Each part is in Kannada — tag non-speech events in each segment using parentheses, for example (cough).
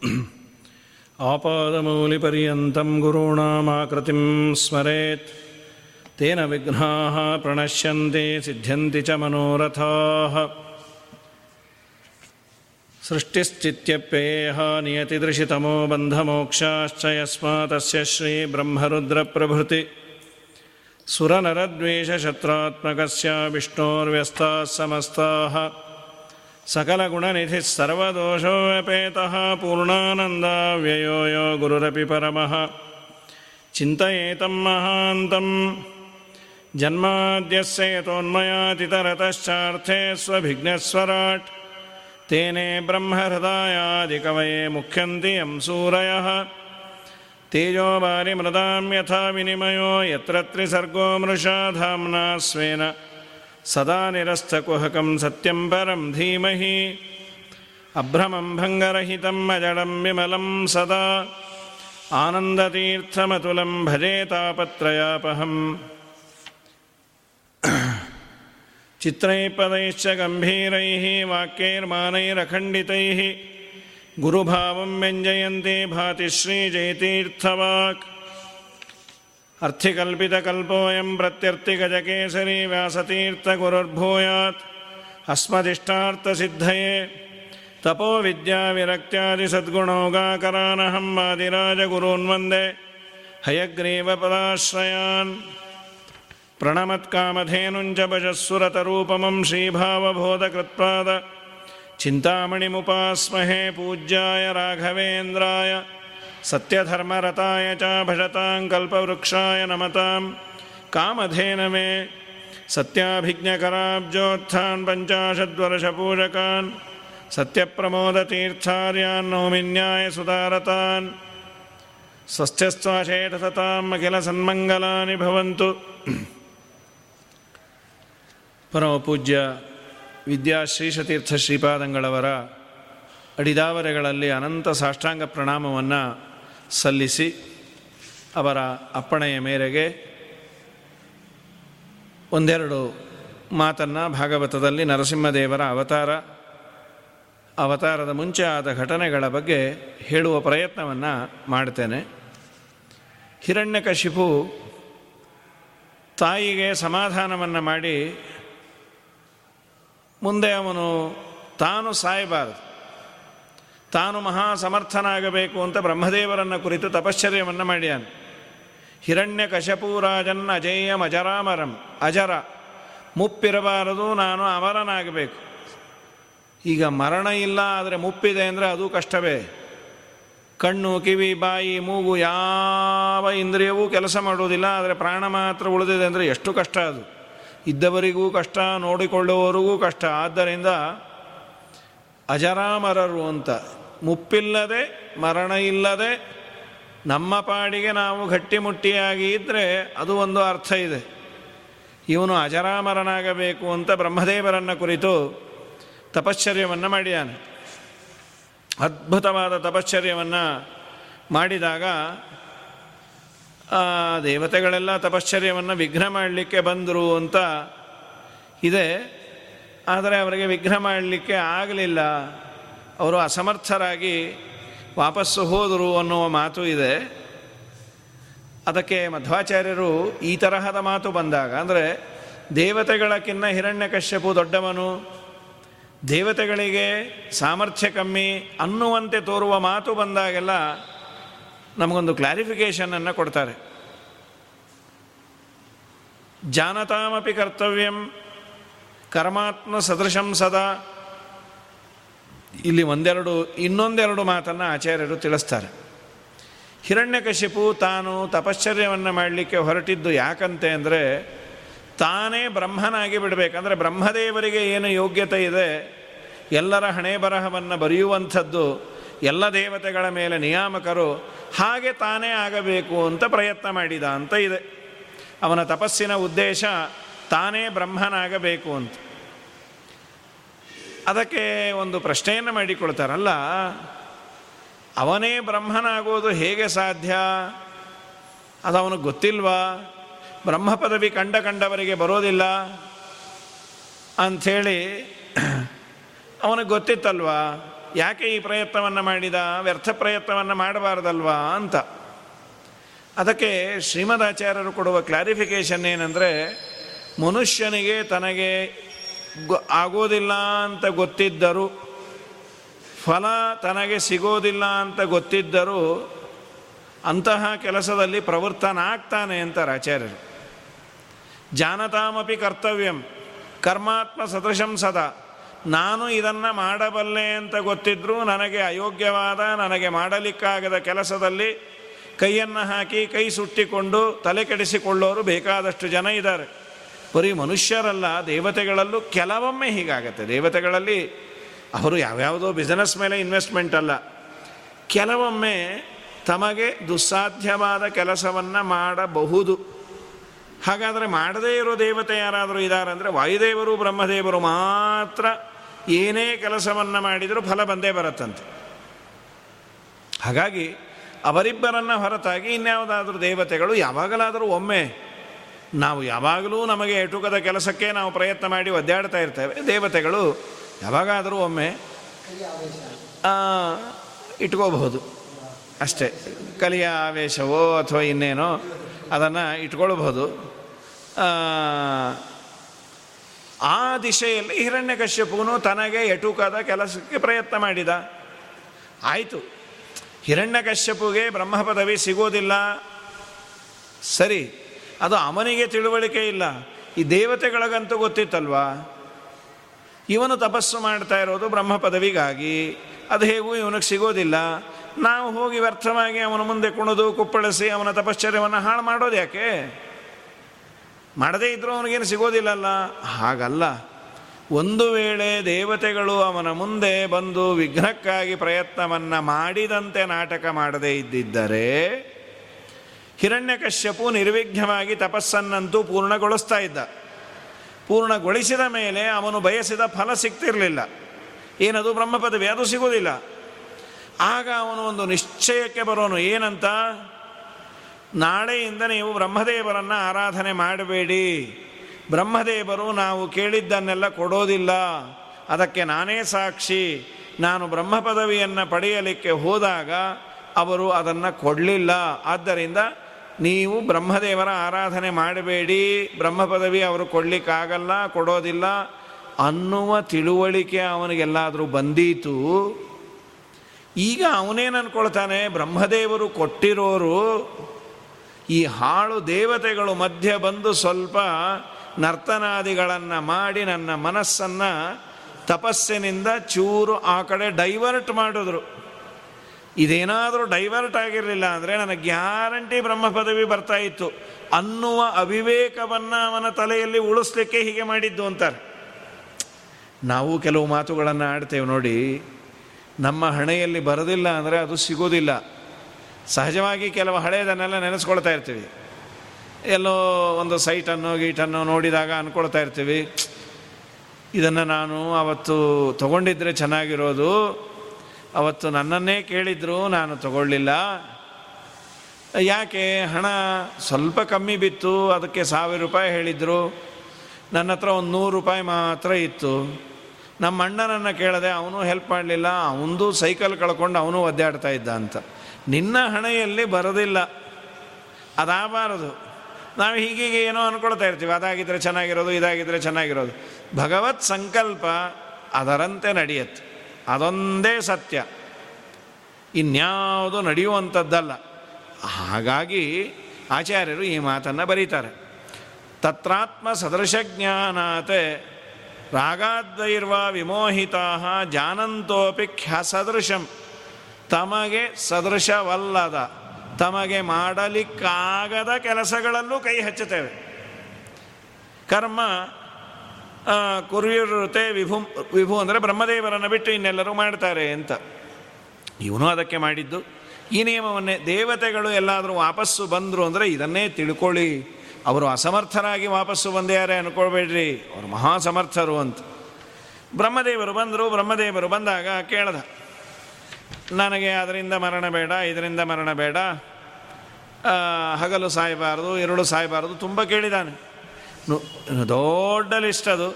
(clears throat) आपादमौलिपर्यन्तं गुरूणामाकृतिं स्मरेत्। तेन विघ्नाः प्रणश्यन्ति सिद्ध्यन्ति च मनोरथाः। सृष्टिश्चित्यप्ययः नियतिदृशितमो बन्धमोक्षाश्च यस्मातस्य श्रीब्रह्मरुद्रप्रभृति। सुरनरद्वेषशत्रात्मकस्य विष्णोर्व्यस्ताः समस्ताः सकलगुणनिधिः सर्वदोषोऽपेतः पूर्णानन्दाव्ययो यो गुरुरपि परमः। चिन्तयेतं महान्तं। जन्माद्यस्य यतोन्मयातितरतश्चार्थे स्वभिघ्नस्वराट्। तेने ब्रह्महृदायादिकवये मुख्यन्ति यं सूरयः। तेजो वारिमृदां यत्र त्रिसर्गो मृषा धाम्ना स्वेन सदा निरस्तकुहकं सत्यं परं धीमहि। अभ्रमं भङ्गरहितम् अजडं विमलं सदा। आनन्दतीर्थमतुलं भजे तापत्रयापहम्। चित्रैः पदैश्च गम्भीरैः वाक्यैर्मानैरखण्डितैः। गुरुभावं व्यञ्जयन्ति भाति श्रीजयतीर्थवाक् अर्थिकल्पितकल्पोऽयं प्रत्यर्थिगजकेसरी व्यासतीर्थगुरुर्भूयात्। अस्मदिष्टार्थसिद्धये तपोविद्याविरक्त्यादिसद्गुणौगाकरानहं वादिराजगुरून् वन्दे हयग्रीवपदाश्रयान्। प्रणमत्कामधेनुञ्च भजस्सुरतरूपमं श्रीभावबोधकृत्पाद। चिन्तामणिमुपास्महे पूज्याय राघवेन्द्राय सत्यधर्मरताय च भजतां कल्पवृक्षाय नमतां कामधेनवे सत्याभिज्ञकराब्जोत्थान् पञ्चाशद्वर्षपूजकान् सत्यप्रमोदतीर्थार्यान् नौमिन्यायसुधारतान् ಸ್ವಸ್ಥ್ಯಸ್ವಾಶೇಷತಾಂ ಅಖಿಲ ಸನ್ಮಂಗಲಾನಿ ಭವಂತು ಪರಮ ಪೂಜ್ಯ ವಿದ್ಯಾಶ್ರೀಶತೀರ್ಥ ಶ್ರೀಪಾದಂಗಳವರ ಅಡಿದಾವರೆಗಳಲ್ಲಿ ಅನಂತ ಸಾಷ್ಟಾಂಗ ಪ್ರಣಾಮವನ್ನು ಸಲ್ಲಿಸಿ ಅವರ ಅಪ್ಪಣೆಯ ಮೇರೆಗೆ ಒಂದೆರಡು ಮಾತನ್ನು ಭಾಗವತದಲ್ಲಿ ನರಸಿಂಹದೇವರ ಅವತಾರ, ಅವತಾರದ ಮುಂಚೆ ಆದ ಘಟನೆಗಳ ಬಗ್ಗೆ ಹೇಳುವ ಪ್ರಯತ್ನವನ್ನು ಮಾಡ್ತೇನೆ. ಹಿರಣ್ಯಕಶಿಪು ತಾಯಿಗೆ ಸಮಾಧಾನವನ್ನು ಮಾಡಿ ಮುಂದೆ ಅವನು ತಾನು ಸಾಯಬಾರದು. ತಾನು ಮಹಾ ಸಮರ್ಥನಾಗಬೇಕು ಅಂತ ಬ್ರಹ್ಮದೇವರನ್ನು ಕುರಿತು ತಪಶ್ಚರ್ಯವನ್ನು ಮಾಡ್ಯಾನ. ಹಿರಣ್ಯ ಕಶಪೂರಾಜನ್ ಅಜೇಯಂ ಅಜರಾಮರಂ. ಅಜರ. ಮುಪ್ಪಿರಬಾರದು, ನಾನು ಅಮರನಾಗಬೇಕು. ಈಗ ಮರಣ ಇಲ್ಲ ಆದರೆ ಮುಪ್ಪಿದೆ ಅಂದರೆ ಅದು ಕಷ್ಟವೇ. ಕಣ್ಣು, ಕಿವಿ, ಬಾಯಿ, ಮೂಗು ಯಾವ ಇಂದ್ರಿಯವೂ ಕೆಲಸ ಮಾಡುವುದಿಲ್ಲ ಆದರೆ ಪ್ರಾಣ ಮಾತ್ರ ಉಳಿದಿದೆ ಅಂದರೆ ಎಷ್ಟು ಕಷ್ಟ ಅದು. ಇದ್ದವರಿಗೂ ಕಷ್ಟ, ನೋಡಿಕೊಳ್ಳುವವರಿಗೂ ಕಷ್ಟ. ಆದ್ದರಿಂದ ಅಜರಾಮರರು ಅಂತ ಮುಪ್ಪಿಲ್ಲದೆ, ಮರಣ ಇಲ್ಲದೆ, ನಮ್ಮ ಪಾಡಿಗೆ ನಾವು ಗಟ್ಟಿಮುಟ್ಟಿಯಾಗಿ ಇದ್ದರೆ ಅದು ಒಂದು ಅರ್ಥ ಇದೆ. ಇವನು ಅಜರಾಮರನಾಗಬೇಕು ಅಂತ ಬ್ರಹ್ಮದೇವರನ್ನು ಕುರಿತು ತಪಶ್ಚರ್ಯವನ್ನು ಮಾಡಿದಾನೆ ಅದ್ಭುತವಾದ ತಪಶ್ಚರ್ಯವನ್ನು ಮಾಡಿದಾಗ ದೇವತೆಗಳೆಲ್ಲ ತಪಶ್ಚರ್ಯವನ್ನು ವಿಘ್ನ ಮಾಡಲಿಕ್ಕೆ ಬಂದರು ಅಂತ ಇದೆ. ಆದರೆ ಅವರಿಗೆ ವಿಘ್ನ ಮಾಡಲಿಕ್ಕೆ ಆಗಲಿಲ್ಲ. ಅವರು ಅಸಮರ್ಥರಾಗಿ ವಾಪಸ್ಸು ಹೋದರು ಅನ್ನುವ ಮಾತು ಇದೆ. ಅದಕ್ಕೆ ಮಧ್ವಾಚಾರ್ಯರು ಈ ತರಹದ ಮಾತು ಬಂದಾಗ, ಅಂದರೆ ದೇವತೆಗಳಕ್ಕಿನ್ನ ಹಿರಣ್ಯಕಶ್ಯಪು ದೊಡ್ಡವನು, ದೇವತೆಗಳಿಗೆ ಸಾಮರ್ಥ್ಯ ಕಮ್ಮಿ ಅನ್ನುವಂತೆ ತೋರುವ ಮಾತು ಬಂದಾಗೆಲ್ಲ ನಮಗೊಂದು ಕ್ಲಾರಿಫಿಕೇಷನನ್ನು ಕೊಡ್ತಾರೆ. ಜಾನತಾಮಪಿ ಕರ್ತವ್ಯಂ, ಕರ್ಮಾತ್ಮ ಸದೃಶಂ ಸದಾ ಇಲ್ಲಿ ಒಂದೆರಡು, ಇನ್ನೊಂದೆರಡು ಮಾತನ್ನು ಆಚಾರ್ಯರು ತಿಳಿಸ್ತಾರೆ. ಹಿರಣ್ಯಕಶಿಪು ತಾನು ತಪಶ್ಚರ್ಯವನ್ನು ಮಾಡಲಿಕ್ಕೆ ಹೊರಟಿದ್ದು ಯಾಕಂತೆ ಅಂದರೆ ತಾನೇ ಬ್ರಹ್ಮನಾಗಿ ಬಿಡಬೇಕಂದ್ರೆ ಬ್ರಹ್ಮದೇವರಿಗೆ ಏನು ಯೋಗ್ಯತೆ ಇದೆ, ಎಲ್ಲರ ಹಣೆ ಬರಹವನ್ನು ಬರೆಯುವಂಥದ್ದು, ಎಲ್ಲ ದೇವತೆಗಳ ಮೇಲೆ ನಿಯಾಮಕರು ಹಾಗೆ ತಾನೇ ಆಗಬೇಕು ಅಂತ ಪ್ರಯತ್ನ ಮಾಡಿದ ಅಂತ ಇದೆ. ಅವನ ತಪಸ್ಸಿನ ಉದ್ದೇಶ ತಾನೇ ಬ್ರಹ್ಮನಾಗಬೇಕು ಅಂತ. ಅದಕ್ಕೆ ಒಂದು ಪ್ರಶ್ನೆಯನ್ನು ಮಾಡಿಕೊಳ್ತಾರಲ್ಲ, ಅವನೇ ಬ್ರಹ್ಮನಾಗೋದು ಹೇಗೆ ಸಾಧ್ಯ? ಅದು ಅವನಿಗೆ ಗೊತ್ತಿಲ್ವಾ? ಬ್ರಹ್ಮ ಪದವಿ ಕಂಡ ಕಂಡವರಿಗೆ ಬರೋದಿಲ್ಲ ಅಂಥೇಳಿ ಅವನಿಗೆ ಗೊತ್ತಿತ್ತಲ್ವಾ? ಯಾಕೆ ಈ ಪ್ರಯತ್ನವನ್ನು ಮಾಡಿದ? ವ್ಯರ್ಥ ಪ್ರಯತ್ನವನ್ನು ಮಾಡಬಾರ್ದಲ್ವಾ ಅಂತ. ಅದಕ್ಕೆ ಶ್ರೀಮದಾಚಾರ್ಯರು ಕೊಡುವ ಕ್ಲಾರಿಫಿಕೇಶನ್ ಏನಂದರೆ, ಮನುಷ್ಯನಿಗೆ ತನಗೆ ಆಗೋದಿಲ್ಲ ಅಂತ ಗೊತ್ತಿದ್ದರು, ಫಲ ತನಗೆ ಸಿಗೋದಿಲ್ಲ ಅಂತ ಗೊತ್ತಿದ್ದರೂ, ಅಂತಹ ಕೆಲಸದಲ್ಲಿ ಪ್ರವೃತ್ತನಾಗ್ತಾನೆ ಅಂತಾರೆ ಆಚಾರ್ಯರು. ಜಾನತಾಮಪಿ ಕರ್ತವ್ಯಂ, ಕರ್ಮಾತ್ಮ ಸದೃಶಂ ಸದಾ. ನಾನು ಇದನ್ನು ಮಾಡಬಲ್ಲೆ ಅಂತ ಗೊತ್ತಿದ್ದರೂ ನನಗೆ ಅಯೋಗ್ಯವಾದ, ನನಗೆ ಮಾಡಲಿಕ್ಕಾಗದ ಕೆಲಸದಲ್ಲಿ ಕೈಯನ್ನು ಹಾಕಿ ಕೈ ಸುಟ್ಟಿಕೊಂಡು ತಲೆ ಕೆಡಿಸಿಕೊಳ್ಳೋರು ಬೇಕಾದಷ್ಟು ಜನ ಇದ್ದಾರೆ. ಬರೀ ಮನುಷ್ಯರಲ್ಲ, ದೇವತೆಗಳಲ್ಲೂ ಕೆಲವೊಮ್ಮೆ ಹೀಗಾಗತ್ತೆ. ದೇವತೆಗಳಲ್ಲಿ ಅವರು ಯಾವ್ಯಾವುದೋ ಬಿಸ್ನೆಸ್ ಮೇಲೆ ಇನ್ವೆಸ್ಟ್ಮೆಂಟ್ ಅಲ್ಲ. ಕೆಲವೊಮ್ಮೆ ತಮಗೆ ದುಸ್ಸಾಧ್ಯವಾದ ಕೆಲಸವನ್ನು ಮಾಡಬಹುದು. ಹಾಗಾದರೆ ಮಾಡದೇ ಇರೋ ದೇವತೆ ಯಾರಾದರೂ ಇದ್ದಾರೆ ಅಂದರೆ ವಾಯುದೇವರು, ಬ್ರಹ್ಮದೇವರು ಮಾತ್ರ ಏನೇ ಕೆಲಸವನ್ನು ಮಾಡಿದರೂ ಫಲ ಬಂದೇ ಬರುತ್ತಂತೆ. ಹಾಗಾಗಿ ಅವರಿಬ್ಬರನ್ನು ಹೊರತಾಗಿ ಇನ್ಯಾವುದಾದ್ರೂ ದೇವತೆಗಳು ಯಾವಾಗಲಾದರೂ ಒಮ್ಮೆ ನಾವು ಯಾವಾಗಲೂ ನಮಗೆ ಎಟುಕದ ಕೆಲಸಕ್ಕೆ ನಾವು ಪ್ರಯತ್ನ ಮಾಡಿ ಒದ್ದಾಡ್ತಾ ಇರ್ತೇವೆ. ದೇವತೆಗಳು ಯಾವಾಗಾದರೂ ಒಮ್ಮೆ ಇಟ್ಕೋಬಹುದು. ಅಷ್ಟೇ. ಕಲಿಯ ಆವೇಶವೋ ಅಥವಾ ಇನ್ನೇನೋ ಅದನ್ನು ಇಟ್ಕೊಳ್ಬಹುದು. ಆ ದಿಶೆಯಲ್ಲಿ ಹಿರಣ್ಯಕಶ್ಯಪುನು ತನಗೆ ಎಟುಕದ ಕೆಲಸಕ್ಕೆ ಪ್ರಯತ್ನ ಮಾಡಿದ. ಆಯಿತು. ಹಿರಣ್ಯಕಶ್ಯಪುಗೆ ಬ್ರಹ್ಮ ಪದವಿ ಸಿಗೋದಿಲ್ಲ. ಸರಿ. ಅದು ಅವನಿಗೆ ತಿಳುವಳಿಕೆ ಇಲ್ಲ. ಈ ದೇವತೆಗಳಿಗಂತೂ ಗೊತ್ತಿತ್ತಲ್ವಾ? ಇವನು ತಪಸ್ಸು ಮಾಡ್ತಾ ಇರೋದು ಬ್ರಹ್ಮ ಪದವಿಗಾಗಿ. ಅದು ಹೇಗೂ ಇವನಿಗೆ ಸಿಗೋದಿಲ್ಲ. ನಾವು ಹೋಗಿ ವ್ಯರ್ಥವಾಗಿ ಅವನ ಮುಂದೆ ಕುಣಿದು ಕುಪ್ಪಳಿಸಿ ಅವನ ತಪಶ್ಚರ್ಯವನ್ನು ಹಾಳು ಮಾಡೋದು ಯಾಕೆ? ಮಾಡದೇ ಇದ್ರೂ ಅವನಿಗೇನು ಸಿಗೋದಿಲ್ಲಲ್ಲ? ಹಾಗಲ್ಲ. ಒಂದು ವೇಳೆ ದೇವತೆಗಳು ಅವನ ಮುಂದೆ ಬಂದು ವಿಘ್ನಕ್ಕಾಗಿ ಪ್ರಯತ್ನವನ್ನು ಮಾಡಿದಂತೆ ನಾಟಕ ಮಾಡದೇ ಇದ್ದಿದ್ದರೆ ಹಿರಣ್ಯಕಶ್ಯಪು ನಿರ್ವಿಘ್ನವಾಗಿ ತಪಸ್ಸನ್ನಂತೂ ಪೂರ್ಣಗೊಳಿಸ್ತಾ ಇದ್ದ. ಪೂರ್ಣಗೊಳಿಸಿದ ಮೇಲೆ ಅವನು ಬಯಸಿದ ಫಲ ಸಿಗ್ತಿರಲಿಲ್ಲ. ಏನದು ಬ್ರಹ್ಮ ಪದವಿ ಅದು ಸಿಗೋದಿಲ್ಲ ಆಗ ಅವನು ಒಂದು ನಿಶ್ಚಯಕ್ಕೆ ಬರೋನು, ಏನಂತ? ನಾಳೆಯಿಂದ ನೀವು ಬ್ರಹ್ಮದೇವರನ್ನು ಆರಾಧನೆ ಮಾಡಬೇಡಿ. ಬ್ರಹ್ಮದೇವರು ನಾವು ಕೇಳಿದ್ದನ್ನೆಲ್ಲ ಕೊಡೋದಿಲ್ಲ. ಅದಕ್ಕೆ ನಾನೇ ಸಾಕ್ಷಿ. ನಾನು ಬ್ರಹ್ಮ ಪದವಿಯನ್ನು ಪಡೆಯಲಿಕ್ಕೆ ಹೋದಾಗ ಅವರು ಅದನ್ನು ಕೊಡಲಿಲ್ಲ. ಆದ್ದರಿಂದ ನೀವು ಬ್ರಹ್ಮದೇವರ ಆರಾಧನೆ ಮಾಡಬೇಡಿ ಬ್ರಹ್ಮ ಪದವಿ ಅವರು ಕೊಡಲಿಕ್ಕಾಗಲ್ಲ, ಕೊಡೋದಿಲ್ಲ ಅನ್ನುವ ತಿಳುವಳಿಕೆ ಅವನಿಗೆಲ್ಲಾದರೂ ಬಂದೀತು. ಈಗ ಅವನೇನು ಅನ್ಕೊಳ್ತಾನೆ, ಬ್ರಹ್ಮದೇವರು ಕೊಟ್ಟಿರೋರು ಈ ಹಾಳು ದೇವತೆಗಳು ಮಧ್ಯೆ ಬಂದು ಸ್ವಲ್ಪ ನರ್ತನಾದಿಗಳನ್ನು ಮಾಡಿ ನನ್ನ ಮನಸ್ಸನ್ನು ತಪಸ್ಸಿನಿಂದ ಚೂರು ಆ ಕಡೆ ಡೈವರ್ಟ್ ಮಾಡಿದ್ರು. ಇದೇನಾದರೂ ಡೈವರ್ಟ್ ಆಗಿರಲಿಲ್ಲ ಅಂದರೆ ನನಗೆ ಗ್ಯಾರಂಟಿ ಬ್ರಹ್ಮ ಪದವಿ ಬರ್ತಾ ಇತ್ತು. ಅನ್ನುವ ಅವಿವೇಕವನ್ನು ಅವನ ತಲೆಯಲ್ಲಿ ಉಳಿಸ್ಲಿಕ್ಕೆ ಹೀಗೆ ಮಾಡಿದ್ದು ಅಂತಾರೆ. ನಾವು ಕೆಲವು ಮಾತುಗಳನ್ನು ಆಡ್ತೇವೆ ನೋಡಿ. ನಮ್ಮ ಹಣೆಯಲ್ಲಿ ಬರೋದಿಲ್ಲ ಅಂದರೆ ಅದು ಸಿಗೋದಿಲ್ಲ. ಸಹಜವಾಗಿ ಕೆಲವು ಹಳೆಯದನ್ನೆಲ್ಲ ನೆನೆಸ್ಕೊಳ್ತಾ ಇರ್ತೀವಿ. ಎಲ್ಲೋ ಒಂದು ಸೈಟನ್ನು ಗೀಟನ್ನು ನೋಡಿದಾಗ ಅಂದ್ಕೊಳ್ತಾ ಇರ್ತೀವಿ. ಇದನ್ನು ನಾನು ಅವತ್ತು ತಗೊಂಡಿದ್ರೆ ಚೆನ್ನಾಗಿರೋದು. ಅವತ್ತು ನನ್ನನ್ನೇ ಕೇಳಿದ್ರು, ನಾನು ತಗೊಳ್ಳಿಲ್ಲ. ಯಾಕೆ? ಹಣ ಸ್ವಲ್ಪ ಕಮ್ಮಿ ಬಿತ್ತು, ಅದಕ್ಕೆ ಸಾವಿರ ರೂಪಾಯಿ ಹೇಳಿದರು. ನನ್ನ ಹತ್ರ ಒಂದು ನೂರು ರೂಪಾಯಿ ಮಾತ್ರ ಇತ್ತು. ನಮ್ಮ ಅಣ್ಣನನ್ನು ಕೇಳಿದೆ ಅವನು ಹೆಲ್ಪ್ ಮಾಡಲಿಲ್ಲ, ಅವನದು ಸೈಕಲ್ ಕಳ್ಕೊಂಡು ಅವನು ಒದ್ದಾಡ್ತಾ ಇದ್ದ ಅಂತ. ನಿನ್ನ ಹಣೆಯಲ್ಲಿ ಬರೋದಿಲ್ಲ. ಅದಾಗಬಾರದು. ನಾವು ಹೀಗೀಗೆ ಏನೋ ಅಂದ್ಕೊಳ್ತಾ ಇರ್ತೀವಿ. ಅದಾಗಿದ್ದರೆ ಚೆನ್ನಾಗಿರೋದು ಇದಾಗಿದ್ದರೆ ಚೆನ್ನಾಗಿರೋದು. ಭಗವತ್ ಸಂಕಲ್ಪ ಅದರಂತೆ ನಡೆಯುತ್ತೆ. ಅದೊಂದೇ ಸತ್ಯ. ಇನ್ಯಾವುದು ನಡೆಯುವಂಥದ್ದಲ್ಲ. ಹಾಗಾಗಿ ಆಚಾರ್ಯರು ಈ ಮಾತನ್ನು ಬರೀತಾರೆ. ತತ್ರಾತ್ಮ ಸದೃಶಜ್ಞಾನಾತೆ ರಾಗಾದ್ವೈರ್ವ ವಿಮೋಹಿತಾ ಜಾನಂತೋಪಿ ಖ್ಯ ಸದೃಶಂ ತಮಗೆ ಸದೃಶವಲ್ಲದ, ತಮಗೆ ಮಾಡಲಿಕ್ಕಾಗದ ಕೆಲಸಗಳಲ್ಲೂ ಕೈ ಹಚ್ಚುತ್ತೇವೆ. ಕರ್ಮ ಕುರಿಯುರುತ್ತೆ ವಿಭು ವಿಭು ಅಂದರೆ ಬ್ರಹ್ಮದೇವರನ್ನು ಬಿಟ್ಟು ಇನ್ನೆಲ್ಲರೂ ಮಾಡ್ತಾರೆ ಅಂತ. ಇವನು ಅದಕ್ಕೆ ಮಾಡಿದ್ದು. ಈ ನಿಯಮವನ್ನೇ ದೇವತೆಗಳು ಎಲ್ಲಾದರೂ ವಾಪಸ್ಸು ಬಂದರು ಅಂದರೆ ಇದನ್ನೇ ತಿಳ್ಕೊಳ್ಳಿ. ಅವರು ಅಸಮರ್ಥರಾಗಿ ವಾಪಸ್ಸು ಬಂದ್ಯಾರೆ ಅನ್ಕೊಳ್ಬೇಡ್ರಿ. ಅವರು ಮಹಾಸಮರ್ಥರು ಅಂತ. ಬ್ರಹ್ಮದೇವರು ಬಂದರು, ಬ್ರಹ್ಮದೇವರು ಬಂದಾಗ ಕೇಳ್ದ. ನನಗೆ ಅದರಿಂದ ಮರಣ ಬೇಡ, ಇದರಿಂದ ಮರಣ ಬೇಡ. ಹಗಲು ಸಾಯಬಾರದು ಎರಡು ಸಾಯಬಾರದು, ತುಂಬ ಕೇಳಿದಾನೆ. ದೊಡ್ಡ ಲಿಸ್ಟ್ ಅದು.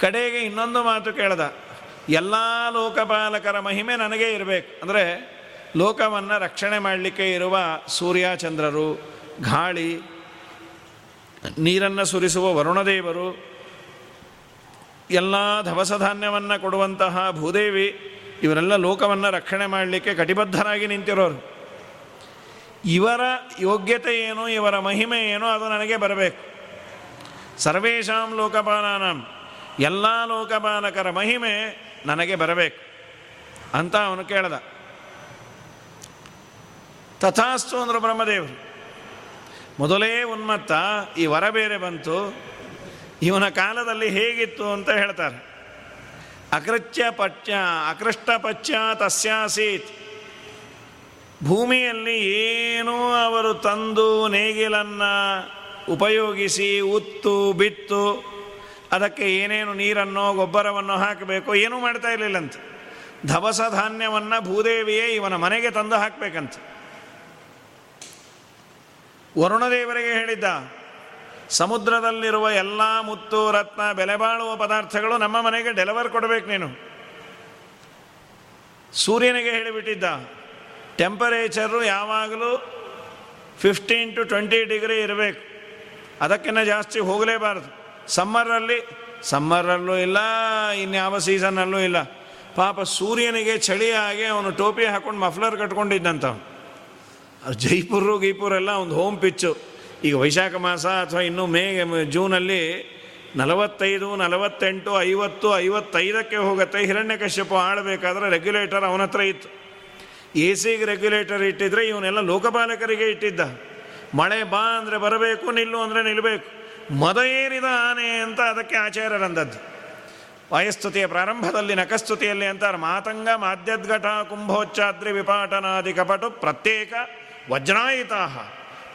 ಕಡೆಗೆ ಇನ್ನೊಂದು ಮಾತು ಕೇಳ್ದ. ಎಲ್ಲ ಲೋಕಪಾಲಕರ ಮಹಿಮೆ ನನಗೆ ಇರಬೇಕು. ಅಂದರೆ ಲೋಕವನ್ನು ರಕ್ಷಣೆ ಮಾಡಲಿಕ್ಕೆ ಇರುವ ಸೂರ್ಯ ಚಂದ್ರರು ಗಾಳಿ, ನೀರನ್ನು ಸುರಿಸುವ ವರುಣದೇವರು, ಎಲ್ಲ ಧವಸ ಧಾನ್ಯವನ್ನು ಕೊಡುವಂತಹ ಭೂದೇವಿ, ಇವರೆಲ್ಲ ಲೋಕವನ್ನು ರಕ್ಷಣೆ ಮಾಡಲಿಕ್ಕೆ ಕಟಿಬದ್ಧರಾಗಿ ನಿಂತಿರೋರು. ಇವರ ಯೋಗ್ಯತೆ ಏನು, ಇವರ ಮಹಿಮೆ ಏನು, ಅದು ನನಗೆ ಬರಬೇಕು. ಸರ್ವೇಶಾಂ ಲೋಕಪಾಲನಂ. ಎಲ್ಲ ಲೋಕಪಾಲಕರ ಮಹಿಮೆ ನನಗೆ ಬರಬೇಕು ಅಂತ ಅವನು ಕೇಳಿದ. ತಥಾಸ್ತು ಅಂದರು ಬ್ರಹ್ಮದೇವರು. ಮೊದಲೇ ಉನ್ಮತ್ತ, ಈ ವರ ಬೇರೆ ಬಂತು, ಇವನ ಕಾಲದಲ್ಲಿ ಹೇಗಿತ್ತು ಅಂತ ಹೇಳ್ತಾರೆ. ಅಕೃತ್ಯ ಪಚ್ಯ ಅಕೃಷ್ಟ ಪಚ್ಯ ತಸ್ಯಾಸೀತ್. ಭೂಮಿಯಲ್ಲಿ ಏನೂ ಅವರು ತಂದು ನೇಗಿಲನ್ನು ಉಪಯೋಗಿಸಿ ಉತ್ತು ಬಿತ್ತು ಅದಕ್ಕೆ ಏನೇನು ನೀರನ್ನು ಗೊಬ್ಬರವನ್ನು ಹಾಕಬೇಕು, ಏನೂ ಮಾಡ್ತಾ ಇರಲಿಲ್ಲಂತೆ. ಧವಸ ಧಾನ್ಯವನ್ನು ಭೂದೇವಿಯೇ ಇವನ ಮನೆಗೆ ತಂದು ಹಾಕಬೇಕಂತ. ವರುಣದೇವರಿಗೆ ಹೇಳಿದ್ದ, ಸಮುದ್ರದಲ್ಲಿರುವ ಎಲ್ಲ ಮುತ್ತು, ರತ್ನ ಬೆಲೆಬಾಳುವ ಪದಾರ್ಥಗಳು ನಮ್ಮ ಮನೆಗೆ ಡೆಲಿವರ್ ಕೊಡಬೇಕು ನೀನು. ಸೂರ್ಯನಿಗೆ ಹೇಳಿಬಿಟ್ಟಿದ್ದ ಟೆಂಪರೇಚರು ಯಾವಾಗಲೂ ಫಿಫ್ಟೀನ್ ಟು ಟ್ವೆಂಟಿ ಡಿಗ್ರಿ ಇರಬೇಕು. ಅದಕ್ಕಿಂತ ಜಾಸ್ತಿ ಹೋಗಲೇಬಾರದು. ಸಮ್ಮರಲ್ಲಿ ಸಮ್ಮರಲ್ಲೂ ಇಲ್ಲ, ಇನ್ಯಾವ ಸೀಸನ್ನಲ್ಲೂ ಇಲ್ಲ. ಪಾಪ ಸೂರ್ಯನಿಗೆ ಚಳಿಯಾಗಿ ಅವನು ಟೋಪಿ ಹಾಕೊಂಡು ಮಫ್ಲರ್ ಕಟ್ಕೊಂಡಿದ್ದಂತ ಜೈಪುರು ಗೀಪುರೆಲ್ಲ ಒಂದು ಹೋಮ್ ಪಿಚ್ಚು ಈಗ ವೈಶಾಖ ಮಾಸ ಅಥವಾ ಇನ್ನೂ ಮೇ, ಜೂನಲ್ಲಿ ನಲವತ್ತೈದು, ನಲವತ್ತೆಂಟು, ಐವತ್ತು, ಐವತ್ತೈದಕ್ಕೆ ಹೋಗುತ್ತೆ. ಹಿರಣ್ಯಕಶ್ಯಪು ಆಳಬೇಕಾದ್ರೆ ರೆಗ್ಯುಲೇಟರ್ ಅವನ ಹತ್ರ ಇತ್ತು ಎ ಸಿಗೆ ರೆಗ್ಯುಲೇಟರ್ ಇಟ್ಟಿದ್ರೆ ಇವನೆಲ್ಲ ಲೋಕಪಾಲಕರಿಗೆ ಇಟ್ಟಿದ್ದ. ಮಳೆ ಬಾ ಅಂದರೆ ಬರಬೇಕು, ನಿಲ್ಲು ಅಂದರೆ ನಿಲ್ಲಬೇಕು ಮದ ಏರಿದ ಆನೆ ಅಂತ ಅದಕ್ಕೆ ಆಚಾರ್ಯರಂದದ್ದು ವಾಯಸ್ತುತಿಯ ಪ್ರಾರಂಭದಲ್ಲಿ ನಕಸ್ತುತಿಯಲ್ಲಿ ಅಂತಾರೆ, ಮಾತಂಗ ಮಾದ್ಯದ್ಘಟ ಕುಂಭೋಚ್ಚಾದ್ರಿ ವಿಪಾಟನಾದಿ ಕಪಟು ಪ್ರತ್ಯೇಕ ವಜ್ರಾಯುತಾಹ.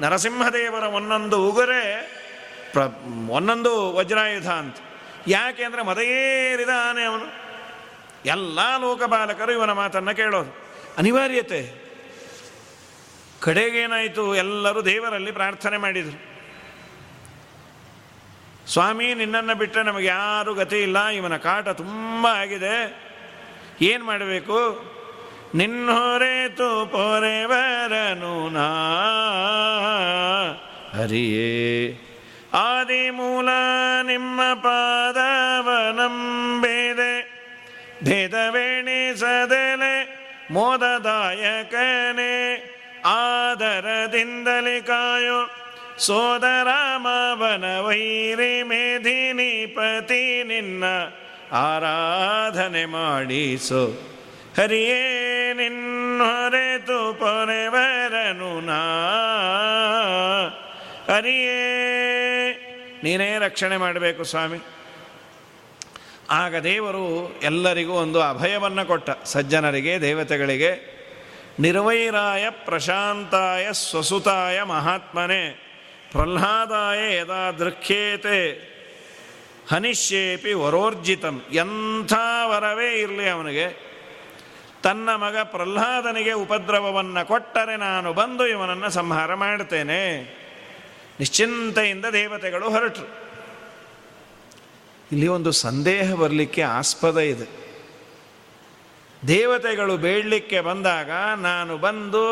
ನರಸಿಂಹದೇವರ ಒಂದೊಂದು ಉಗುರೆ ಪ್ರ, ಒಂದೊಂದು ವಜ್ರಾಯುಧ ಅಂತ. ಯಾಕೆ ಅಂದರೆ ಮದಯೇರಿದ ಆನೆ ಅವನು. ಎಲ್ಲ ಲೋಕಪಾಲಕರು ಇವನ ಮಾತನ್ನು ಕೇಳೋದು. ಅನಿವಾರ್ಯತೆ. ಕಡೆಗೇನಾಯಿತು? ಎಲ್ಲರೂ ದೇವರಲ್ಲಿ ಪ್ರಾರ್ಥನೆ ಮಾಡಿದರು. ಸ್ವಾಮಿ, ನಿನ್ನನ್ನು ಬಿಟ್ಟರೆ ನಮಗೆ ಯಾರು ಗತಿ ಇಲ್ಲ. ಇವನ ಕಾಟ ತುಂಬ ಆಗಿದೆ. ಏನು ಮಾಡಬೇಕು? ನಿನ್ನೊರೆತು ಪೊರೆವರನು ನಾ. ಹರಿಯೇ. ಆದಿಮೂಲ ನಿಮ್ಮ ಪಾದವನಂಬೇದೆ. ಭೇದವೇಣಿಸದೆಲೆ ಮೋದದಾಯಕನೇ. ಆದರದಿಂದಲೇ ಕಾಯೋ ಸೋದರಾಮವನ ವೈರಿ ಮೇಧಿನಿ ಪತಿ ನಿನ್ನ ಆರಾಧನೆ ಮಾಡಿಸು. ಹರಿಯೇ ನಿನ್ನೊರೆತು ಪೊರೆವರನು ನಾ. ಹರಿಯೇ, ನೀನೇ ರಕ್ಷಣೆ ಮಾಡಬೇಕು ಸ್ವಾಮಿ. ಆಗ ದೇವರು ಎಲ್ಲರಿಗೂ ಒಂದು ಅಭಯವನ್ನು ಕೊಟ್ಟ. ಸಜ್ಜನರಿಗೆ, ದೇವತೆಗಳಿಗೆ ನಿರ್ವೈರಾಯ ಪ್ರಶಾಂತಾಯ ಸ್ವಸುತಾಯ ಮಹಾತ್ಮನೆ, ಪ್ರಹ್ಲಾದಾಯ ಯದಾ ದೃಖ್ಯೇತೆ ಹನಿಷ್ಯೇಪಿ ವರೋರ್ಜಿತಂ, ಎಂಥ ವರವೇ ಇರಲಿ ಅವನಿಗೆ. ತನ್ನ ಮಗ ಪ್ರಹ್ಲಾದನಿಗೆ ಉಪದ್ರವವನ್ನು ಕೊಟ್ಟರೆ ನಾನು ಬಂದು ಇವನನ್ನು ಸಂಹಾರ ಮಾಡ್ತೇನೆ ನಿಶ್ಚಿಂತೆಯಿಂದ ದೇವತೆಗಳು ಹೊರಟರು. ಇಲ್ಲಿ ಒಂದು ಸಂದೇಹ ಬರಲಿಕ್ಕೆ ಆಸ್ಪದ ಇದೆ. ದೇವತೆಗಳು ಬೇಡಲಿಕ್ಕೆ ಬಂದಾಗ ನಾನು ಬಂದು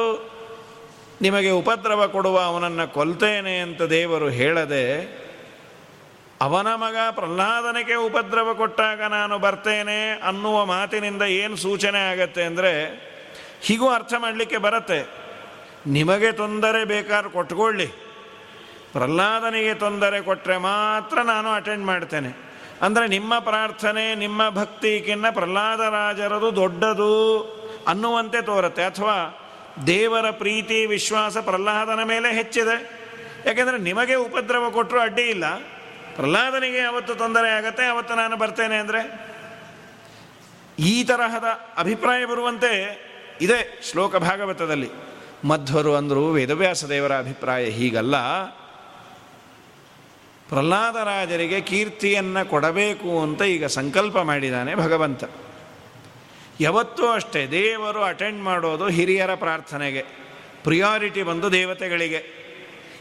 ನಿಮಗೆ ಉಪದ್ರವ ಕೊಡುವ ಅವನನ್ನು ಕೊಲ್ತೇನೆ ಅಂತ ದೇವರು ಹೇಳದೆ ಅವನ ಮಗ ಪ್ರಹ್ಲಾದನಿಗೆ ಉಪದ್ರವ ಕೊಟ್ಟಾಗ ನಾನು ಬರ್ತೇನೆ ಅನ್ನುವ ಮಾತಿನಿಂದ ಏನು ಸೂಚನೆ ಆಗತ್ತೆ ಅಂದರೆ, ಹೀಗೂ ಅರ್ಥ ಮಾಡಲಿಕ್ಕೆ ಬರುತ್ತೆ. ನಿಮಗೆ ತೊಂದರೆ ಬೇಕಾದ್ರೆ ಕೊಟ್ಕೊಳ್ಳಿ. ಪ್ರಹ್ಲಾದನಿಗೆ ತೊಂದರೆ ಕೊಟ್ಟರೆ ಮಾತ್ರ ನಾನು ಅಟೆಂಡ್ ಮಾಡ್ತೇನೆ. ಅಂದರೆ ನಿಮ್ಮ ಪ್ರಾರ್ಥನೆ, ನಿಮ್ಮ ಭಕ್ತಿಗಿನ್ನ ಪ್ರಹ್ಲಾದರಾಜರದು ದೊಡ್ಡದು ಅನ್ನುವಂತೆ ತೋರುತ್ತೆ. ಅಥವಾ ದೇವರ ಪ್ರೀತಿ, ವಿಶ್ವಾಸ ಪ್ರಹ್ಲಾದನ ಮೇಲೆ ಹೆಚ್ಚಿದೆ. ಯಾಕೆಂದರೆ ನಿಮಗೆ ಉಪದ್ರವ ಕೊಟ್ಟರು ಅಡ್ಡಿ ಇಲ್ಲ. ಪ್ರಹ್ಲಾದನಿಗೆ ಅವತ್ತು ತೊಂದರೆ ಆಗತ್ತೆ, ಅವತ್ತು ನಾನು ಬರ್ತೇನೆ ಅಂದರೆ. ಈ ತರಹದ ಅಭಿಪ್ರಾಯ ಬರುವಂತೆ ಇದೆ ಶ್ಲೋಕ ಭಾಗವತದಲ್ಲಿ. ಮಧ್ವರು ಅಂದರು ವೇದವ್ಯಾಸ ದೇವರ ಅಭಿಪ್ರಾಯ ಹೀಗಲ್ಲ. ಪ್ರಹ್ಲಾದರಾಜರಿಗೆ ಕೀರ್ತಿಯನ್ನು ಕೊಡಬೇಕು ಅಂತ ಈಗ ಸಂಕಲ್ಪ ಮಾಡಿದ್ದಾನೆ ಭಗವಂತ. ಯಾವತ್ತೂ ಅಷ್ಟೇ ದೇವರು ಅಟೆಂಡ್ ಮಾಡೋದು ಹಿರಿಯರ ಪ್ರಾರ್ಥನೆಗೆ ಪ್ರಿಯಾರಿಟಿ ಬಂದು ದೇವತೆಗಳಿಗೆ.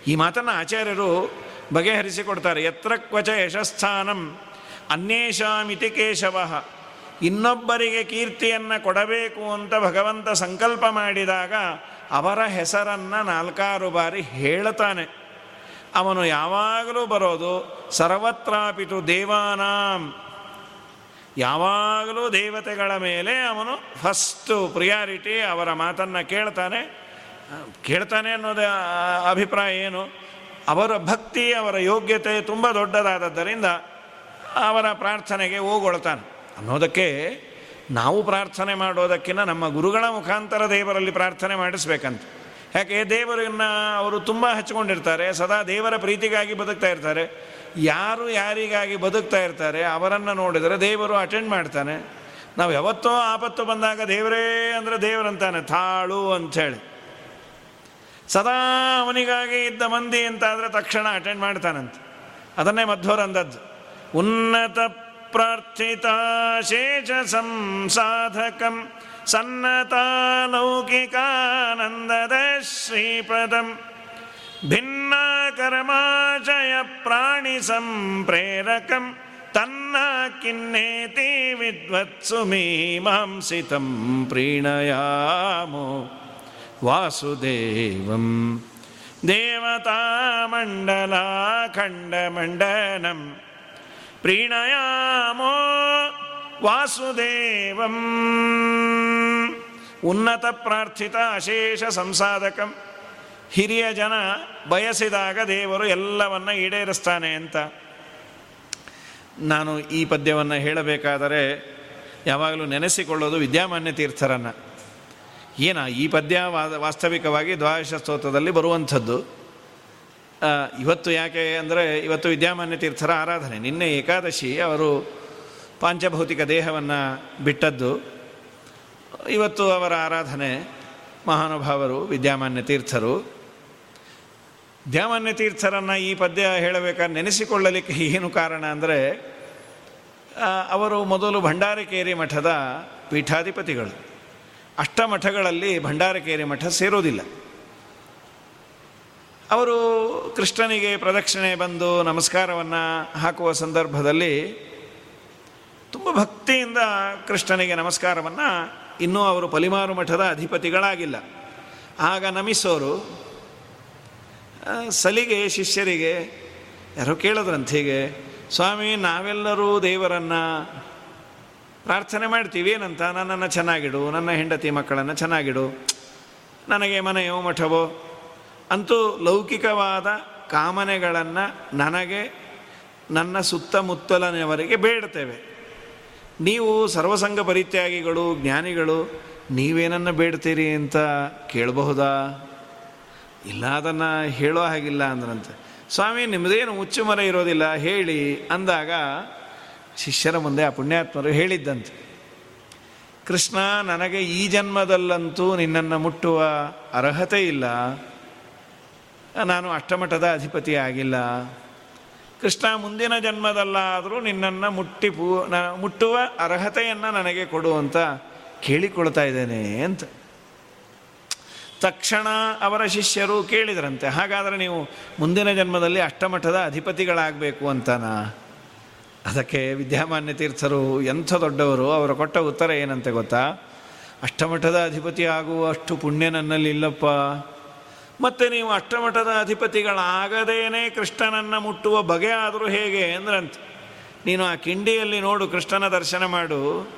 ಈ ಮಾತನ್ನು ಆಚಾರ್ಯರು ಬಗೆಹರಿಸಿಕೊಡ್ತಾರೆ. ಯತ್ರ ಕ್ವಚ ಯಶಸ್ಥಾನಂ ಅನ್ಯೇಷಾಮಿತಿ ಕೇಶವ. ಇನ್ನೊಬ್ಬರಿಗೆ ಕೀರ್ತಿಯನ್ನು ಕೊಡಬೇಕು ಅಂತ ಭಗವಂತ ಸಂಕಲ್ಪ ಮಾಡಿದಾಗ ಅವರ ಹೆಸರನ್ನು ನಾಲ್ಕಾರು ಬಾರಿ ಹೇಳ್ತಾನೆ. ಅವನು ಯಾವಾಗಲೂ ಬರೋದು ಸರ್ವತ್ರಾಪಿಟು ದೇವಾನಾಂ. ಯಾವಾಗಲೂ ದೇವತೆಗಳ ಮೇಲೆ ಅವನು ಫಸ್ಟು ಪ್ರಿಯಾರಿಟಿ ಅವರ ಮಾತನ್ನು ಕೇಳ್ತಾನೆ. ಕೇಳ್ತಾನೆ ಅನ್ನೋದೇ ಅಭಿಪ್ರಾಯ ಏನು? ಅವರ ಭಕ್ತಿ, ಅವರ ಯೋಗ್ಯತೆ ತುಂಬ ದೊಡ್ಡದಾದದ್ದರಿಂದ ಅವರ ಪ್ರಾರ್ಥನೆಗೆ ಹೋಗೊಳ್ತಾನೆ. ಅನ್ನೋದಕ್ಕೆ ನಾವು ಪ್ರಾರ್ಥನೆ ಮಾಡೋದಕ್ಕಿಂತ ನಮ್ಮ ಗುರುಗಳ ಮುಖಾಂತರ ದೇವರಲ್ಲಿ ಪ್ರಾರ್ಥನೆ ಮಾಡಿಸ್ಬೇಕಂತ. ಯಾಕೆ ದೇವರನ್ನು ಅವರು ತುಂಬ ಹಚ್ಕೊಂಡಿರ್ತಾರೆ ಸದಾ ದೇವರ ಪ್ರೀತಿಗಾಗಿ ಬದುಕ್ತಾ ಇರ್ತಾರೆ. ಯಾರು ಯಾರಿಗಾಗಿ ಬದುಕ್ತಾ ಇರ್ತಾರೆ, ಅವರನ್ನು ನೋಡಿದರೆ ದೇವರು ಅಟೆಂಡ್ ಮಾಡ್ತಾನೆ. ನಾವು ಯಾವತ್ತೋ ಆಪತ್ತು ಬಂದಾಗ ದೇವರೇ ಅಂದರೆ ದೇವರಂತಾನೆ ತಾಳು ಅಂಥೇಳಿ. ಸದಾ ಅವನಿಗಾಗಿ ಇದ್ದ ಮಂದಿ ಅಂತಾದರೆ ತಕ್ಷಣ ಅಟೆಂಡ್ ಮಾಡ್ತಾನಂತೆ. ಅದನ್ನೇ ಮಧ್ವರಂದದ್ದು. ಉನ್ನತ ಪ್ರಾರ್ಥಿತ ಶೇಷ ಸಂಸಾಧಕಂ. सन्नतालौकिकानन्ददश्रीपदम् भिन्ना कर्माचय प्राणिसम्प्रेरकम् तन्न किन्नेति विद्वत्सुमीमांसितं प्रीणयामो। वासुदेवम् देवतामण्डलाखण्डमण्डनम् प्रीणयामो। ವಾಸುದೇವಂ. ಉನ್ನತ ಪ್ರಾರ್ಥಿತ ಅಶೇಷ ಸಂಸಾಧಕಂ. ಹಿರಿಯ ಜನ ಬಯಸಿದಾಗ ದೇವರು ಎಲ್ಲವನ್ನ ಈಡೇರಿಸ್ತಾನೆ ಅಂತ. ನಾನು ಈ ಪದ್ಯವನ್ನು ಹೇಳಬೇಕಾದರೆ ಯಾವಾಗಲೂ ನೆನೆಸಿಕೊಳ್ಳೋದು ವಿದ್ಯಾಮಾನ್ಯ ತೀರ್ಥರನ್ನು. ಏನ, ಈ ಪದ್ಯ ವಾಸ್ತವಿಕವಾಗಿ ದ್ವಾದಶ ಸ್ತೋತ್ರದಲ್ಲಿ ಬರುವಂಥದ್ದು. ಇವತ್ತು ಯಾಕೆ ಅಂದರೆ ಇವತ್ತು ವಿದ್ಯಾಮಾನ್ಯ ತೀರ್ಥರ ಆರಾಧನೆ. ನಿನ್ನೆ ಏಕಾದಶಿ ಅವರು ಪಾಂಚಭೌತಿಕ ದೇಹವನ್ನು ಬಿಟ್ಟದ್ದು. ಇವತ್ತು ಅವರ ಆರಾಧನೆ ಮಹಾನುಭಾವರು, ವಿದ್ಯಾಮಾನ್ಯ ತೀರ್ಥರು. ವಿದ್ಯಾಮಾನ್ಯ ತೀರ್ಥರನ್ನು ಈ ಪದ್ಯ ಹೇಳಬೇಕಾದ್ರೆ ನೆನೆಸಿಕೊಳ್ಳಲಿಕ್ಕೆ ಏನು ಕಾರಣ ಅಂದರೆ ಅವರು ಮೊದಲು ಭಂಡಾರಕೇರಿ ಮಠದ ಪೀಠಾಧಿಪತಿಗಳು. ಅಷ್ಟಮಠಗಳಲ್ಲಿ ಭಂಡಾರಕೇರಿ ಮಠ ಸೇರೋದಿಲ್ಲ. ಅವರು ಕೃಷ್ಣನಿಗೆ ಪ್ರದಕ್ಷಿಣೆ ಬಂದು ನಮಸ್ಕಾರವನ್ನು ಹಾಕುವ ಸಂದರ್ಭದಲ್ಲಿ ತುಂಬ ಭಕ್ತಿಯಿಂದ ಕೃಷ್ಣನಿಗೆ ನಮಸ್ಕಾರವನ್ನು ಇನ್ನೂ ಅವರು ಪಲಿಮಾರು ಮಠದ ಅಧಿಪತಿಗಳಾಗಿಲ್ಲ. ಆಗ ನಮಿಸೋರು ಸಲಿಗೆ, ಶಿಷ್ಯರಿಗೆ ಯಾರೋ ಕೇಳಿದ್ರಂತ ಹೀಗೆ, ಸ್ವಾಮಿ, ನಾವೆಲ್ಲರೂ ದೇವರನ್ನು ಪ್ರಾರ್ಥನೆ ಮಾಡ್ತೀವಿ. ಏನಂತ? ನನ್ನನ್ನು ಚೆನ್ನಾಗಿಡು, ನನ್ನ ಹೆಂಡತಿ ಮಕ್ಕಳನ್ನು ಚೆನ್ನಾಗಿಡು. ನನಗೆ ಮನೆಯೋ, ಮಠವೋ? ಅಂತೂ ಲೌಕಿಕವಾದ ಕಾಮನೆಗಳನ್ನು ನನಗೆ, ನನ್ನ ಸುತ್ತಮುತ್ತಲನೆಯವರಿಗೆ ಬೇಡ್ತೇವೆ. ನೀವು ಸರ್ವಸಂಗ ಪರಿತ್ಯಾಗಿಗಳು, ಜ್ಞಾನಿಗಳು ನೀವೇನನ್ನು ಬೇಡ್ತೀರಿ ಅಂತ ಕೇಳಬಹುದಾ? ಇಲ್ಲ, ಅದನ್ನು ಹೇಳೋ ಹಾಗಿಲ್ಲ ಅಂದ್ರಂತೆ. ಸ್ವಾಮಿ ನಿಮ್ಮದೇನು ಮುಚ್ಚುಮರ ಇರೋದಿಲ್ಲ, ಹೇಳಿ ಅಂದಾಗ ಶಿಷ್ಯರ ಮುಂದೆ ಆ ಪುಣ್ಯಾತ್ಮರು ಹೇಳಿದ್ದಂತೆ. ಕೃಷ್ಣ, ನನಗೆ ಈ ಜನ್ಮದಲ್ಲಂತೂ ನಿನ್ನನ್ನು ಮುಟ್ಟುವ ಅರ್ಹತೆ ಇಲ್ಲ. ನಾನು ಅಷ್ಟಮಠದ ಅಧಿಪತಿ ಆಗಿಲ್ಲ. ಕೃಷ್ಣ ಮುಂದಿನ ಜನ್ಮದಲ್ಲಾದರೂ ನಿನ್ನನ್ನು ಮುಟ್ಟಿ ಪೂ, ನ, ಮುಟ್ಟುವ ಅರ್ಹತೆಯನ್ನು ನನಗೆ ಕೊಡು ಅಂತ ಕೇಳಿಕೊಳ್ತಾ ಇದ್ದೇನೆ ಅಂತ. ತಕ್ಷಣ ಅವರ ಶಿಷ್ಯರು ಕೇಳಿದ್ರಂತೆ, ಹಾಗಾದರೆ ನೀವು ಮುಂದಿನ ಜನ್ಮದಲ್ಲಿ ಅಷ್ಟಮಠದ ಅಧಿಪತಿಗಳಾಗಬೇಕು ಅಂತನಾ? ಅದಕ್ಕೆ ವಿದ್ಯಾಮಾನ್ಯ ತೀರ್ಥರು ಎಂಥ ದೊಡ್ಡವರು, ಅವರು ಕೊಟ್ಟ ಉತ್ತರ ಏನಂತೆ ಗೊತ್ತಾ? ಅಷ್ಟಮಠದ ಅಧಿಪತಿ ಆಗುವಷ್ಟು ಪುಣ್ಯ ನನ್ನಲ್ಲಿ ಇಲ್ಲಪ್ಪ. ಮತ್ತು ನೀವು ಅಷ್ಟಮಠದ ಅಧಿಪತಿಗಳಾಗದೇನೆ ಕೃಷ್ಣನನ್ನು ಮುಟ್ಟುವ ಬಗೆ ಆದರೂ ಹೇಗೆ ಅಂದ್ರಂತೆ. ನೀನು ಆ ಕಿಂಡಿಯಲ್ಲಿ ನೋಡು, ಕೃಷ್ಣನ ದರ್ಶನ ಮಾಡು.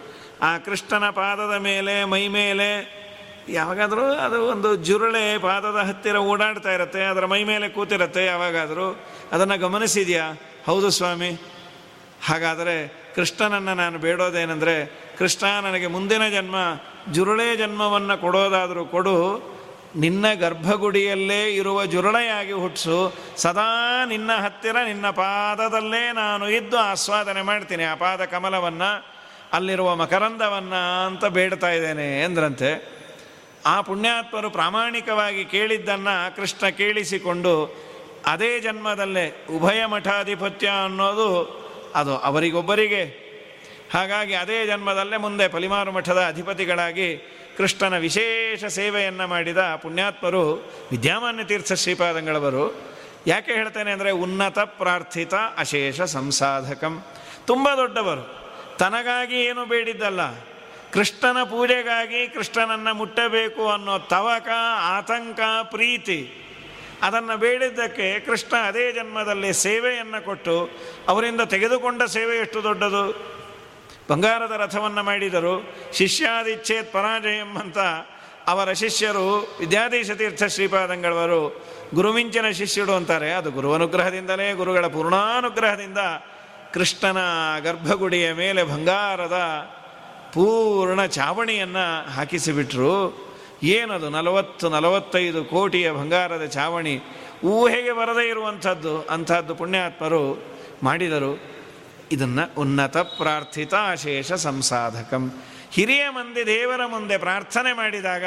ಆ ಕೃಷ್ಣನ ಪಾದದ ಮೇಲೆ, ಮೈ ಮೇಲೆ, ಯಾವಾಗಾದರೂ ಅದು ಒಂದು ಜುರುಳೆ ಪಾದದ ಹತ್ತಿರ ಓಡಾಡ್ತಾ ಇರುತ್ತೆ, ಅದರ ಮೈ ಮೇಲೆ ಕೂತಿರುತ್ತೆ ಯಾವಾಗಾದರೂ. ಅದನ್ನು ಗಮನಿಸಿದೆಯಾ? ಹೌದು ಸ್ವಾಮಿ. ಹಾಗಾದರೆ ಕೃಷ್ಣನನ್ನು ನಾನು ಬೇಡೋದೇನೆಂದರೆ, ಕೃಷ್ಣ ನನಗೆ ಮುಂದಿನ ಜನ್ಮ ಜುರುಳೆ ಜನ್ಮವನ್ನು ಕೊಡೋದಾದರೂ ಕೊಡು. ನಿನ್ನ ಗರ್ಭಗುಡಿಯಲ್ಲೇ ಇರುವ ಜುರುಳೆಯಾಗಿ ಹುಟ್ಟಿಸು ಸದಾ ನಿನ್ನ ಹತ್ತಿರ, ನಿನ್ನ ಪಾದದಲ್ಲೇ ನಾನು ಇದ್ದು ಆಸ್ವಾದನೆ ಮಾಡ್ತೀನಿ. ಆ ಪಾದ ಕಮಲವನ್ನು, ಅಲ್ಲಿರುವ ಮಕರಂದವನ್ನು ಅಂತ ಬೇಡ್ತಾ ಇದ್ದೇನೆ ಎಂದ್ರಂತೆ. ಆ ಪುಣ್ಯಾತ್ಮರು ಪ್ರಾಮಾಣಿಕವಾಗಿ ಕೇಳಿದ್ದನ್ನು ಕೃಷ್ಣ ಕೇಳಿಸಿಕೊಂಡು, ಅದೇ ಜನ್ಮದಲ್ಲೇ ಉಭಯ ಮಠಾಧಿಪತ್ಯ ಅನ್ನೋದು ಅದು ಅವರಿಗೊಬ್ಬರಿಗೆ. ಹಾಗಾಗಿ ಅದೇ ಜನ್ಮದಲ್ಲೇ ಮುಂದೆ ಪಲಿಮಾರು ಮಠದ ಅಧಿಪತಿಗಳಾಗಿ ಕೃಷ್ಣನ ವಿಶೇಷ ಸೇವೆಯನ್ನು ಮಾಡಿದ ಪುಣ್ಯಾತ್ಮರು, ವಿದ್ಯಾಮಾನ್ಯ ತೀರ್ಥ ಶ್ರೀಪಾದಂಗಳವರು, ಯಾಕೆ ಹೇಳ್ತೇನೆ ಅಂದರೆ ಉನ್ನತ ಪ್ರಾರ್ಥಿತ ಅಶೇಷ ಸಂಸಾಧಕಂ. ತುಂಬ ದೊಡ್ಡವರು. ತನಗಾಗಿ ಏನು ಬೇಡಿದ್ದಲ್ಲ. ಕೃಷ್ಣನ ಪೂಜೆಗಾಗಿ ಕೃಷ್ಣನನ್ನು ಮುಟ್ಟಬೇಕು ಅನ್ನೋ ತವಕ, ಆತಂಕ, ಪ್ರೀತಿ ಅದನ್ನು ಬೇಡಿದ್ದಕ್ಕೆ ಕೃಷ್ಣ ಅದೇ ಜನ್ಮದಲ್ಲಿ ಸೇವೆಯನ್ನು ಕೊಟ್ಟು ಅವರಿಂದ ತೆಗೆದುಕೊಂಡ ಸೇವೆ ಎಷ್ಟು ದೊಡ್ಡದು? ಬಂಗಾರದ ರಥವನ್ನು ಮಾಡಿದರು. ಶಿಷ್ಯಾದಿಚ್ಛೇತ್ ಪರಾಜಯಂ ಅಂತ ಅವರ ಶಿಷ್ಯರು ವಿದ್ಯಾಧೀಶ ತೀರ್ಥ ಶ್ರೀಪಾದಂಗಳವರು ಗುರುಮಿಂಚಿನ ಶಿಷ್ಯರು ಅಂತಾರೆ. ಅದು ಗುರುವನುಗ್ರಹದಿಂದಲೇ, ಗುರುಗಳ ಪೂರ್ಣಾನುಗ್ರಹದಿಂದ ಕೃಷ್ಣನ ಗರ್ಭಗುಡಿಯ ಮೇಲೆ ಬಂಗಾರದ ಪೂರ್ಣ ಚಾವಣಿಯನ್ನು ಹಾಕಿಸಿಬಿಟ್ರು. ಏನದು ನಲವತ್ತು, ನಲವತ್ತೈದು ಕೋಟಿಯ ಬಂಗಾರದ ಚಾವಣಿ? ಊಹೆಗೆ ಬರದೇ ಇರುವಂಥದ್ದು, ಅಂಥದ್ದು ಪುಣ್ಯಾತ್ಮರು ಮಾಡಿದರು. ಇದನ್ನು ಉನ್ನತ ಪ್ರಾರ್ಥಿತ ಅಶೇಷ ಸಂಸಾಧಕಂ. ಹಿರಿಯ ಮಂದಿ, ದೇವರ ಮುಂದೆ ಪ್ರಾರ್ಥನೆ ಮಾಡಿದಾಗ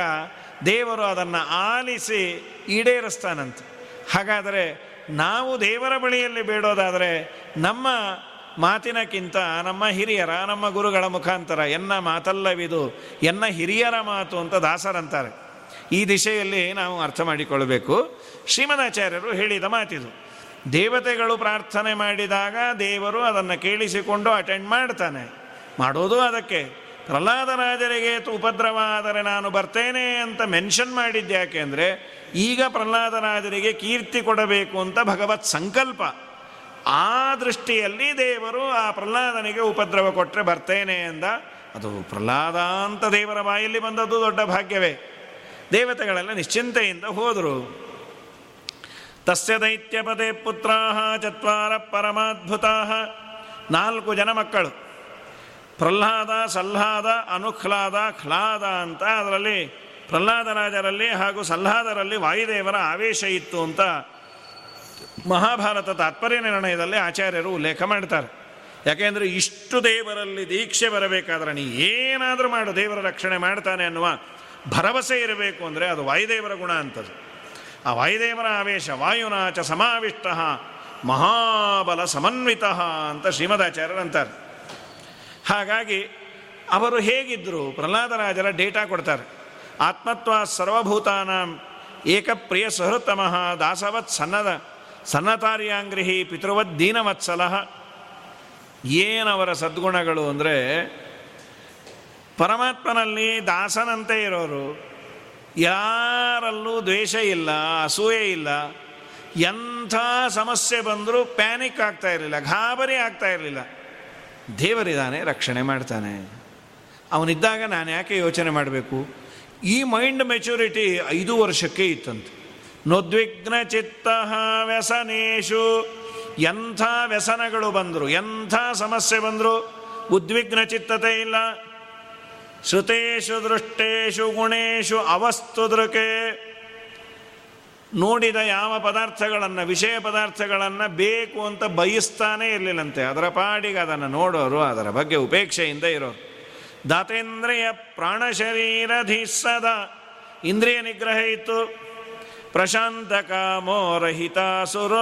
ದೇವರು ಅದನ್ನು ಆಲಿಸಿ ಈಡೇರಿಸ್ತಾನಂತೆ. ಹಾಗಾದರೆ ನಾವು ದೇವರ ಬಳಿಯಲ್ಲಿ ಬೇಡೋದಾದರೆ ನಮ್ಮ ಮಾತಿನಕ್ಕಿಂತ ನಮ್ಮ ಹಿರಿಯರ, ನಮ್ಮ ಗುರುಗಳ ಮುಖಾಂತರ ಎನ್ನ ಮಾತಲ್ಲವಿದು, ಎನ್ನ ಹಿರಿಯರ ಮಾತು ಅಂತ ದಾಸರಂತಾರೆ. ಈ ದಿಶೆಯಲ್ಲಿ ನಾವು ಅರ್ಥ ಮಾಡಿಕೊಳ್ಳಬೇಕು ಶ್ರೀಮದಾಚಾರ್ಯರು ಹೇಳಿದ ಮಾತಿದು. ದೇವತೆಗಳು ಪ್ರಾರ್ಥನೆ ಮಾಡಿದಾಗ ದೇವರು ಅದನ್ನು ಕೇಳಿಸಿಕೊಂಡು ಅಟೆಂಡ್ ಮಾಡ್ತಾನೆ. ಮಾಡೋದು ಅದಕ್ಕೆ. ಪ್ರಹ್ಲಾದರಾಜರಿಗೆ ಉಪದ್ರವ ಆದರೆ ನಾನು ಬರ್ತೇನೆ ಅಂತ ಮೆನ್ಷನ್ ಮಾಡಿದ್ದೆ ಯಾಕೆ ಅಂದರೆ, ಈಗ ಪ್ರಹ್ಲಾದರಾಜರಿಗೆ ಕೀರ್ತಿ ಕೊಡಬೇಕು ಅಂತ ಭಗವತ್ ಸಂಕಲ್ಪ. ಆ ದೃಷ್ಟಿಯಲ್ಲಿ ದೇವರು ಆ ಪ್ರಹ್ಲಾದನಿಗೆ ಉಪದ್ರವ ಕೊಟ್ಟರೆ ಬರ್ತೇನೆ ಎಂದ, ಅದು ಪ್ರಹ್ಲಾದ ಅಂತ ದೇವರ ಬಾಯಲ್ಲಿ ಬಂದದ್ದು ದೊಡ್ಡ ಭಾಗ್ಯವೇ. ದೇವತೆಗಳೆಲ್ಲ ನಿಶ್ಚಿಂತೆಯಿಂದ ಹೋದರು. ತಸ್ಯ ದೈತ್ಯಪದೇ ಪುತ್ರ ಚತ್ವಾರ ಪರಮಾದ್ಭುತಾಹ ನಾಲ್ಕು ಜನ ಮಕ್ಕಳು ಪ್ರಹ್ಲಾದ ಸಲ್ಲಾದ ಅನುಖ್ಲಾದ ಖ್ಲಾದ ಅಂತ ಅದರಲ್ಲಿ ಪ್ರಹ್ಲಾದರಾಜರಲ್ಲಿ ಹಾಗೂ ಸಲ್ಲಾದರಲ್ಲಿ ವಾಯುದೇವರ ಆವೇಶ ಇತ್ತು ಅಂತ ಮಹಾಭಾರತ ತಾತ್ಪರ್ಯ ನಿರ್ಣಯದಲ್ಲಿ ಆಚಾರ್ಯರು ಉಲ್ಲೇಖ ಮಾಡ್ತಾರೆ. ಯಾಕೆಂದರೆ ಇಷ್ಟು ದೇವರಲ್ಲಿ ದೀಕ್ಷೆ ಬರಬೇಕಾದ್ರೆ ನೀ ಏನಾದರೂ ಮಾಡು, ದೇವರ ರಕ್ಷಣೆ ಮಾಡ್ತಾನೆ ಅನ್ನುವ ಭರವಸೆ ಇರಬೇಕು ಅಂದರೆ ಅದು ವಾಯುದೇವರ ಗುಣ ಅಂತದ್ದು. ಆ ವಾಯುದೇವರ ಆವೇಶ ವಾಯುನಾಚ ಸಮಾವಿಷ್ಟ, ಮಹಾಬಲ ಸಮನ್ವಿತ ಅಂತ ಶ್ರೀಮದಾಚಾರ್ಯರು ಅಂತಾರೆ. ಹಾಗಾಗಿ ಅವರು ಹೇಗಿದ್ದರು ಪ್ರಹ್ಲಾದರಾಜರ ಡೇಟಾ ಕೊಡ್ತಾರೆ. ಆತ್ಮತ್ವ ಸರ್ವಭೂತಾನಾಂ ಏಕಪ್ರಿಯ ಸಹೃತಮಃ ದಾಸವತ್ ಸನ್ನದ, ಸನ್ನತಾರ್ಯಾಂಗ್ರಿಹಿ ದೀನವತ್ಸಲ. ಏನವರ ಸದ್ಗುಣಗಳು ಅಂದರೆ, ಪರಮಾತ್ಮನಲ್ಲಿ ದಾಸನಂತೆ ಇರೋರು ಯಾರಲ್ಲೂ ದ್ವೇಷ ಇಲ್ಲ, ಅಸೂಯೆ ಇಲ್ಲ. ಎಂಥ ಸಮಸ್ಯೆ ಬಂದರೂ ಪ್ಯಾನಿಕ್ ಆಗ್ತಾ ಇರಲಿಲ್ಲ ಗಾಬರಿ ಆಗ್ತಾ ಇರಲಿಲ್ಲ. ದೇವರಿದ್ದಾನೆ, ರಕ್ಷಣೆ ಮಾಡ್ತಾನೆ. ಅವನಿದ್ದಾಗ ನಾನು ಯಾಕೆ ಯೋಚನೆ ಮಾಡಬೇಕು? ಈ ಮೈಂಡ್ ಮೆಚುರಿಟಿ ಐದು ವರ್ಷಕ್ಕೆ ಇತ್ತಂತೆ. ನೋದ್ವಿಗ್ನ ಚಿತ್ತ ವ್ಯಸನೇಶು. ಎಂಥ ವ್ಯಸನಗಳು ಬಂದರು, ಎಂಥ ಸಮಸ್ಯೆ ಬಂದರು? ಉದ್ವಿಗ್ನ ಚಿತ್ತತೆ ಇಲ್ಲ ಶ್ರುತೇಶು ದೃಷ್ಟೇಶು ಗುಣೇಶು ಅವಸ್ತು ದೃಕೆ. ನೋಡಿದ ಯಾವ ಪದಾರ್ಥಗಳನ್ನು, ವಿಷಯ ಪದಾರ್ಥಗಳನ್ನು ಬೇಕು ಅಂತ ಬಯಸ್ತಾನೇ ಇರಲಿಲ್ಲಂತೆ. ಅದರ ಪಾಡಿಗೆ ಅದನ್ನು ನೋಡೋರು, ಅದರ ಬಗ್ಗೆ ಉಪೇಕ್ಷೆಯಿಂದ ಇರೋರು. ದಾತೇಂದ್ರಿಯ ಪ್ರಾಣಶರೀರಧಿಸದ ಇಂದ್ರಿಯ ನಿಗ್ರಹ ಇತ್ತು. ಪ್ರಶಾಂತ ಕಾಮೋ ರಹಿತ ಅಸುರ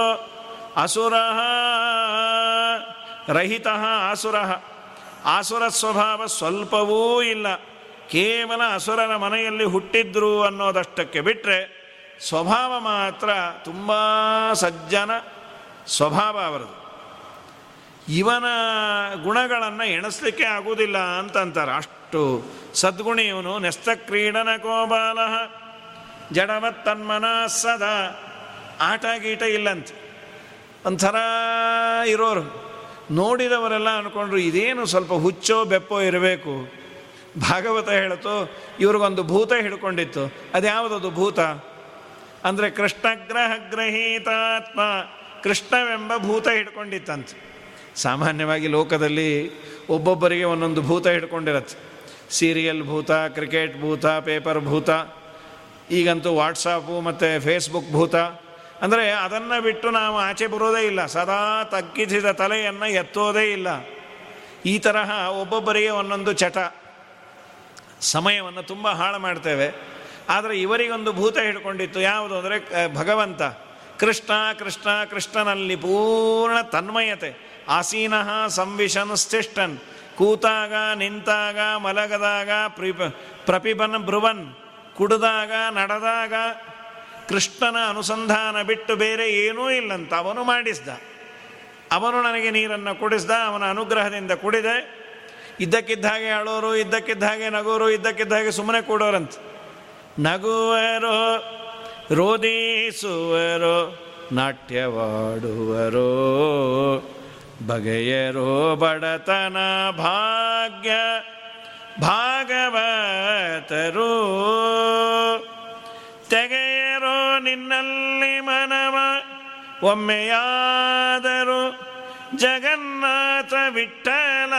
ರಹಿತ ಆಸುರ ಆಸುರ ಸ್ವಭಾವ ಸ್ವಲ್ಪವೂ ಇಲ್ಲ. ಕೇವಲ ಅಸುರನ ಮನೆಯಲ್ಲಿ ಹುಟ್ಟಿದ್ರು ಅನ್ನೋದಷ್ಟಕ್ಕೆ ಬಿಟ್ಟರೆ ಸ್ವಭಾವ ಮಾತ್ರ ತುಂಬ ಸಜ್ಜನ ಸ್ವಭಾವ ಅವರದು. ಇವನ ಗುಣಗಳನ್ನು ಎಣಿಸ್ಲಿಕ್ಕೆ ಆಗುವುದಿಲ್ಲ ಅಂತಂತಾರೆ. ಅಷ್ಟು ಸದ್ಗುಣಿ ಇವನು. ನೆಸ್ತ ಕ್ರೀಡನ ಕೋಬಾಲ. ಜಡವತ್ ತನ್ಮನ ಸದಾ. ಆಟ ಗೀಟ ಇಲ್ಲಂತೆ. ಒಂಥರ ಇರೋರು. ನೋಡಿದವರೆಲ್ಲ ಅಂದ್ಕೊಂಡ್ರು ಇದೇನು ಸ್ವಲ್ಪ ಹುಚ್ಚೋ ಬೆಪ್ಪೋ ಇರಬೇಕು? ಭಾಗವತ ಹೇಳ್ತು ಇವ್ರಿಗೊಂದು ಭೂತ ಹಿಡ್ಕೊಂಡಿತ್ತು. ಅದ್ಯಾವುದದು ಭೂತ? ಅಂದರೆ ಕೃಷ್ಣಗ್ರಹ ಗ್ರಹೀತಾತ್ಮ ಕೃಷ್ಣವೆಂಬ ಭೂತ ಹಿಡ್ಕೊಂಡಿತ್ತಂತ. ಸಾಮಾನ್ಯವಾಗಿ ಲೋಕದಲ್ಲಿ ಒಬ್ಬೊಬ್ಬರಿಗೆ ಒಂದೊಂದು ಭೂತ ಹಿಡ್ಕೊಂಡಿರತ್ತೆ. ಸೀರಿಯಲ್ ಭೂತ, ಕ್ರಿಕೆಟ್ ಭೂತ, ಪೇಪರ್ ಭೂತ, ಈಗಂತೂ ವಾಟ್ಸಾಪು ಮತ್ತು ಫೇಸ್ಬುಕ್ ಭೂತ. ಅಂದರೆ ಅದನ್ನು ಬಿಟ್ಟು ನಾವು ಆಚೆ ಬರೋದೇ ಇಲ್ಲ. ಸದಾ ತಗ್ಗಿಸಿದ ತಲೆಯನ್ನು ಎತ್ತೋದೇ ಇಲ್ಲ. ಈ ತರಹ ಒಬ್ಬೊಬ್ಬರಿಗೆ ಒಂದೊಂದು ಚಟ. ಸಮಯವನ್ನು ತುಂಬ ಹಾಳು ಮಾಡ್ತೇವೆ. ಆದರೆ ಇವರಿಗೊಂದು ಭೂತ ಹಿಡ್ಕೊಂಡಿತ್ತು. ಯಾವುದು ಅಂದರೆ ಭಗವಂತ. ಕೃಷ್ಣ ಕೃಷ್ಣ, ಕೃಷ್ಣನಲ್ಲಿ ಪೂರ್ಣ ತನ್ಮಯತೆ. ಆಸೀನಃ ಸಂವಿಷನ್ ಸ್ಥಿಷ್ಟನ್ ಕೂತಾಗ, ನಿಂತಾಗ, ಮಲಗದಾಗ, ಪ್ರಿಪ, ಪ್ರಪಿಬನ್ ಬ್ರುವನ್ ಕುಡಿದಾಗ, ನಡೆದಾಗ ಕೃಷ್ಣನ ಅನುಸಂಧಾನ ಬಿಟ್ಟು ಬೇರೆ ಏನೂ ಇಲ್ಲಂತ ಅವನು ಮಾಡಿಸ್ದ. ಅವನು ನನಗೆ ನೀರನ್ನು ಕುಡಿಸ್ದ, ಅವನ ಅನುಗ್ರಹದಿಂದ ಕುಡಿದೆ. ಇದ್ದಕ್ಕಿದ್ದ ಹಾಗೆ ಅಳೋರು, ಇದ್ದಕ್ಕಿದ್ದ ಹಾಗೆ ನಗೋರು, ಇದ್ದಕ್ಕಿದ್ದ ಹಾಗೆ ಸುಮ್ಮನೆ ಕೂಡೋರಂತ. ನಗುವರು, ರೋದಿಸುವರು, ನಾಟ್ಯವಾಡುವರು. ಬಗೆಯರು ಬಡತನ ಭಾಗ್ಯ, ಭಾಗವತರು. ತೆಗೆಯರೋ ನಿನ್ನಲ್ಲಿ ಮನವ, ಒಮ್ಮೆಯಾದರು ಜಗನ್ನಾಥ ವಿಠಲ,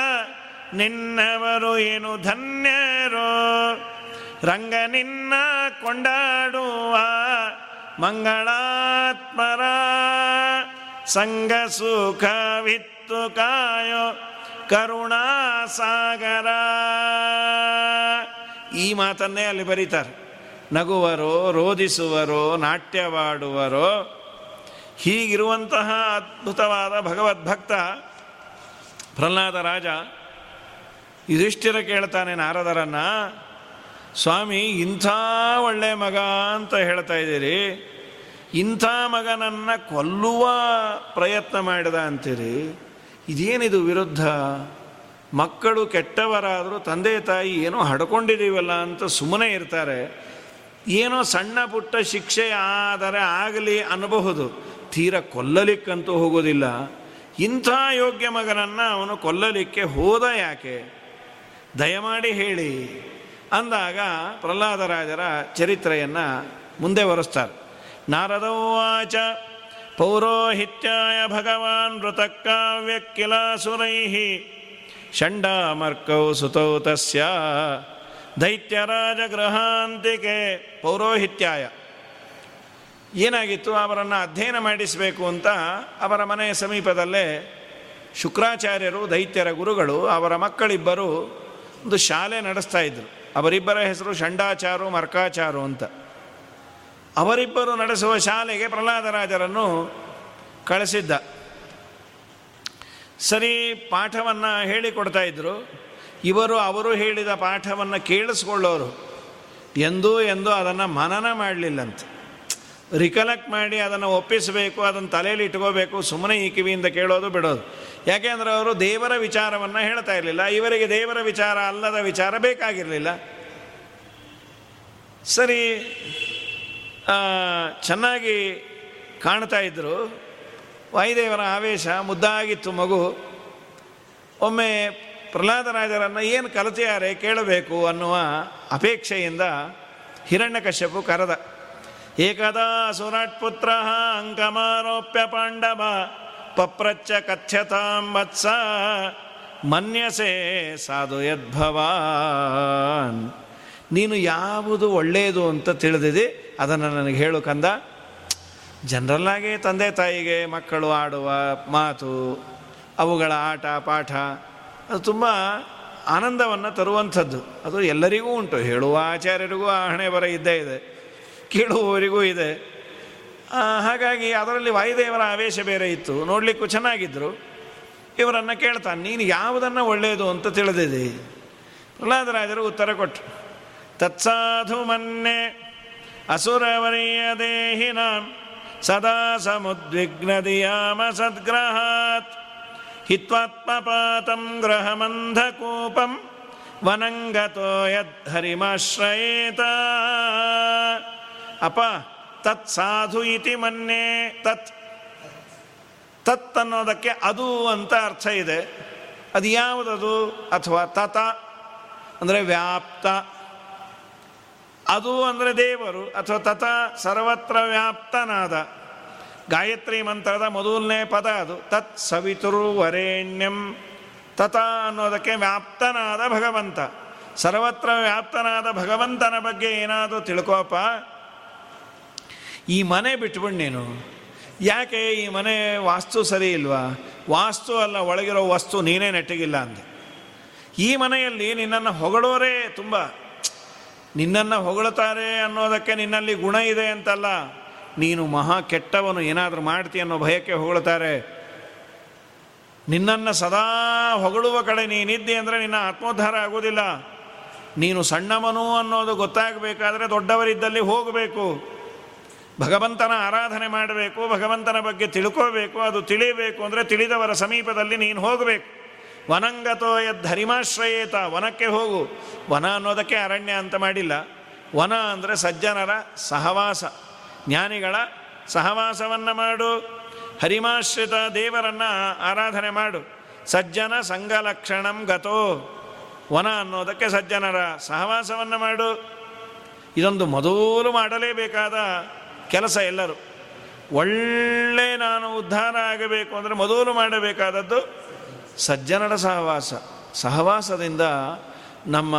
ನಿನ್ನವರು ಏನು ಧನ್ಯರೋ? ರಂಗ ನಿನ್ನ ಕೊಂಡಾಡುವ ಮಂಗಳಾತ್ಮರ ಸಂಗ ಸುಖವಿತ್ತು ಕಾಯೋ ಕರುಣಾ ಸಾಗರ ಈ ಮಾತನ್ನೇ ಅಲ್ಲಿ ಬರೀತಾರೆ. ನಗುವರೋ ರೋಧಿಸುವರೋ ನಾಟ್ಯವಾಡುವರೋ, ಹೀಗಿರುವಂತಹ ಅದ್ಭುತವಾದ ಭಗವದ್ಭಕ್ತ ಪ್ರಹ್ಲಾದ ರಾಜ ಯುಧಿಷ್ಠಿರ ಕೇಳ್ತಾನೆ ನಾರದರನ್ನು, ಸ್ವಾಮಿ, ಇಂಥ ಒಳ್ಳೆ ಮಗ ಅಂತ ಹೇಳ್ತಾ ಇದ್ದೀರಿ. ಇಂಥ ಮಗನನ್ನು ಕೊಲ್ಲುವ ಪ್ರಯತ್ನ ಮಾಡಿದ ಅಂತೀರಿ. ಇದೇನಿದು ವಿರುದ್ಧ? ಮಕ್ಕಳು ಕೆಟ್ಟವರಾದರೂ ತಂದೆ ತಾಯಿ ಏನೋ ಹಡ್ಕೊಂಡಿದ್ದೀವಲ್ಲ ಅಂತ ಸುಮ್ಮನೆ ಇರ್ತಾರೆ. ಏನೋ ಸಣ್ಣ ಪುಟ್ಟ ಶಿಕ್ಷೆ ಆದರೆ ಆಗಲಿ ಅನ್ನಬಹುದು. ತೀರ ಕೊಲ್ಲಲಿಕ್ಕಂತೂ ಹೋಗೋದಿಲ್ಲ. ಇಂಥ ಯೋಗ್ಯ ಮಗನನ್ನು ಅವನು ಕೊಲ್ಲಲಿಕ್ಕೆ ಹೋದ ಯಾಕೆ? ದಯಮಾಡಿ ಹೇಳಿ. ಅಂದಾಗ ಪ್ರಹ್ಲಾದರಾಜರ ಚರಿತ್ರೆಯನ್ನು ಮುಂದೆ ಬರೆಸ್ತಾರೆ ನಾರದವಾಚ, ಪೌರೋಹಿತ್ಯಾಯ ಭಗವಾನ್ ಮೃತಕಾವ್ಯ ಕಿಲಾಸುರೈ ಷಂಡಾಮರ್ಕೌ ಸುತೌ ತಸ್ಯ ದೈತ್ಯರಾಜ ಗೃಹಾಂತಿಕೆ ಪೌರೋಹಿತ್ಯಾಯ. ಏನಾಗಿತ್ತು? ಅವರನ್ನು ಅಧ್ಯಯನ ಮಾಡಿಸಬೇಕು ಅಂತ ಅವರ ಮನೆಯ ಸಮೀಪದಲ್ಲೇ ಶುಕ್ರಾಚಾರ್ಯರು, ದೈತ್ಯರ ಗುರುಗಳು, ಅವರ ಮಕ್ಕಳಿಬ್ಬರು ಒಂದು ಶಾಲೆ ನಡೆಸ್ತಾ ಇದ್ರು. ಅವರಿಬ್ಬರ ಹೆಸರು ಷಂಡಾಚಾರು, ಮರ್ಕಾಚಾರು ಅಂತ. ಅವರಿಬ್ಬರು ನಡೆಸುವ ಶಾಲೆಗೆ ಪ್ರಹ್ಲಾದರಾಜರನ್ನು ಕಳಿಸಿದ್ದ. ಸರಿ, ಪಾಠವನ್ನು ಹೇಳಿಕೊಡ್ತಾ ಇದ್ದರು ಇವರು ಅವರು ಹೇಳಿದ ಪಾಠವನ್ನು ಕೇಳಿಸ್ಕೊಳ್ಳೋರು. ಎಂದೂ ಎಂದೂ ಅದನ್ನು ಮನನ ಮಾಡಲಿಲ್ಲಂತೆ. ರಿಕಲೆಕ್ಟ್ ಮಾಡಿ ಅದನ್ನು ಒಪ್ಪಿಸಬೇಕು, ಅದನ್ನು ತಲೆಯಲ್ಲಿ ಇಟ್ಕೋಬೇಕು, ಸುಮ್ಮನೆ ಈ ಕಿವಿಯಿಂದ ಕೇಳೋದು ಬಿಡೋದು. ಯಾಕೆಂದರೆ ಅವರು ದೇವರ ವಿಚಾರವನ್ನು ಹೇಳ್ತಾ ಇರಲಿಲ್ಲ. ಇವರಿಗೆ ದೇವರ ವಿಚಾರ ಅಲ್ಲದ ವಿಚಾರ ಬೇಕಾಗಿರಲಿಲ್ಲ. ಸರಿ ಚೆನ್ನಾಗಿ ಕಾಣ್ತಾ ಇದ್ದರು ವಾಯುದೇವರ ಆವೇಶ ಮುದ್ದಾಗಿತ್ತು ಮಗು. ಒಮ್ಮೆ ಪ್ರಹ್ಲಾದರಾಜರನ್ನು ಏನು ಕಲಿತಿದ್ದಾರೆ ಕೇಳಬೇಕು ಅನ್ನುವ ಅಪೇಕ್ಷೆಯಿಂದ ಹಿರಣ್ಯಕಶ್ಯಪು ಕರೆದ, ಏಕದಾ ಸುರಾಟ್ ಪುತ್ರ ಅಂಕಮಾರೋಪ್ಯ ಪಾಂಡವ ಪಪ್ರಚ್ಚ ಕಥ್ಯತಾಂ ವತ್ಸ, ಮನ್ಯಸೆ ಸಾಧು ಯದ್ಭವಾನ್. ನೀನು ಯಾವುದು ಒಳ್ಳೆಯದು ಅಂತ ತಿಳಿದಿದೆ, ಅದನ್ನು ನನಗೆ ಹೇಳು ಕಂದ. ಜನರಲ್ಲಾಗಿ ತಂದೆ ತಾಯಿಗೆ ಮಕ್ಕಳು ಆಡುವ ಮಾತು, ಅವುಗಳ ಆಟ ಪಾಠ ಅದು ತುಂಬ ಆನಂದವನ್ನು ತರುವಂಥದ್ದು. ಅದು ಎಲ್ಲರಿಗೂ ಉಂಟು. ಹೇಳುವ ಆಚಾರ್ಯರಿಗೂ ಆ ಹಣೆ ಬರ ಇದ್ದೇ ಇದೆ. ಕೇಳುವವರಿಗೂ ಇದೆ. ಹಾಗಾಗಿ ಅದರಲ್ಲಿ ವಾಯುದೇವರ ಆವೇಶ ಬೇರೆ ಇತ್ತು. ನೋಡಲಿಕ್ಕೂ ಚೆನ್ನಾಗಿದ್ದರು ಇವರನ್ನು ಕೇಳ್ತಾನೆ, ನೀನು ಯಾವುದನ್ನು ಒಳ್ಳೆಯದು ಅಂತ ತಿಳಿದಿದೆ. ಪ್ರಹ್ಲಾದರಾಜರು ಉತ್ತರ ಕೊಟ್ಟರು ತತ್ಸಾಧು ಮನ್ನೆ ಅಸುರವರಿಯ ದೇಹಿನ ಸದಾ ಸಮುದ್ವಿಗ್ನದಿಯಾಮ ಸದ್ಗ್ರಹಾತ್. ಹಿತ್ವಾತ್ಮಪಾತಂ ग्रहमन्धकूपं वनङ्गतो ಯದ್ಹರಿಮಾಶ್ರಯೇತ ಅಪ ತತ್ ಸಾಧು ಇತಿ ಮನ್ನೆ ತತ್ ತತ್ ಅನ್ನೋದಕ್ಕೆ ಅದು ಅಂತ ಅರ್ಥ ಇದೆ. ಅದು ಯಾವುದದು ಅಥವಾ ತತ ಅಂದರೆ ವ್ಯಾಪ್ತ, ಅದು ಅಂದರೆ ದೇವರು ಅಥವಾ ತತ ಸರ್ವತ್ರ ವ್ಯಾಪ್ತನಾದ. ಗಾಯತ್ರಿ ಮಂತ್ರದ ಮೊದಲನೇ ಪದ ಅದು. ತತ್ ಸವಿತುರು ವರೇಣ್ಯಂ ತತ ಅನ್ನೋದಕ್ಕೆ ವ್ಯಾಪ್ತನಾದ ಭಗವಂತ. ಸರ್ವತ್ರ ವ್ಯಾಪ್ತನಾದ ಭಗವಂತನ ಬಗ್ಗೆ ಏನಾದರೂ ತಿಳ್ಕೋಪ ಈ ಮನೆ ಬಿಟ್ಬಿಡ್ ನೀನು. ಯಾಕೆ ಈ ಮನೆ ವಾಸ್ತು ಸರಿ ಇಲ್ವಾ? ವಾಸ್ತು ಅಲ್ಲ, ಒಳಗಿರೋ ವಸ್ತು ನೀನೇ ನೆಟ್ಟಿಗಿಲ್ಲ ಅಂದೆ. ಈ ಮನೆಯಲ್ಲಿ ನಿನ್ನನ್ನು ಹೊಗಳೋರೇ ತುಂಬ. ನಿನ್ನನ್ನು ಹೊಗಳುತ್ತಾರೆ ಅನ್ನೋದಕ್ಕೆ ನಿನ್ನಲ್ಲಿ ಗುಣ ಇದೆ ಅಂತಲ್ಲ. ನೀನು ಮಹಾ ಕೆಟ್ಟವನು, ಏನಾದರೂ ಮಾಡ್ತೀಯ ಅನ್ನೋ ಭಯಕ್ಕೆ ಹೊಗಳುತ್ತಾರೆ ನಿನ್ನನ್ನು ಸದಾ ಹೊಗಳುವ ಕಡೆ ನೀನಿದ್ದೆ ಅಂದರೆ ನಿನ್ನ ಆತ್ಮೋದ್ಧಾರ ಆಗೋದಿಲ್ಲ. ನೀನು ಸಣ್ಣವನು ಅನ್ನೋದು ಗೊತ್ತಾಗಬೇಕಾದ್ರೆ ದೊಡ್ಡವರಿದ್ದಲ್ಲಿ ಹೋಗಬೇಕು. ಭಗವಂತನ ಆರಾಧನೆ ಮಾಡಬೇಕು, ಭಗವಂತನ ಬಗ್ಗೆ ತಿಳ್ಕೋಬೇಕು, ಅದು ತಿಳಿಯಬೇಕು ಅಂದರೆ ತಿಳಿದವರ ಸಮೀಪದಲ್ಲಿ ನೀನು ಹೋಗಬೇಕು. ವನಂಗತೋ ಧರಿಮಾಶ್ರಯೇತ ವನಕ್ಕೆ ಹೋಗು. ವನ ಅನ್ನೋದಕ್ಕೆ ಅರಣ್ಯ ಅಂತ ಮಾಡಿಲ್ಲ. ವನ ಅಂದರೆ ಸಜ್ಜನರ ಸಹವಾಸ. ಜ್ಞಾನಿಗಳ ಸಹವಾಸವನ್ನು ಮಾಡು. ಹರಿಮಾಶ್ರಿತ ದೇವರನ್ನು ಆರಾಧನೆ ಮಾಡು. ಸಜ್ಜನ ಸಂಘಲಕ್ಷಣಂ ಗತೋ. ವನ ಅನ್ನೋದಕ್ಕೆ ಸಜ್ಜನರ ಸಹವಾಸವನ್ನು ಮಾಡು. ಇದೊಂದು ಮೊದಲು ಮಾಡಲೇಬೇಕಾದ ಕೆಲಸ ಎಲ್ಲರೂ. ಒಳ್ಳೆ ನಾನು ಉದ್ಧಾರ ಆಗಬೇಕು ಅಂದರೆ ಮೊದಲು ಮಾಡಬೇಕಾದದ್ದು ಸಜ್ಜನರ ಸಹವಾಸ. ಸಹವಾಸದಿಂದ ನಮ್ಮ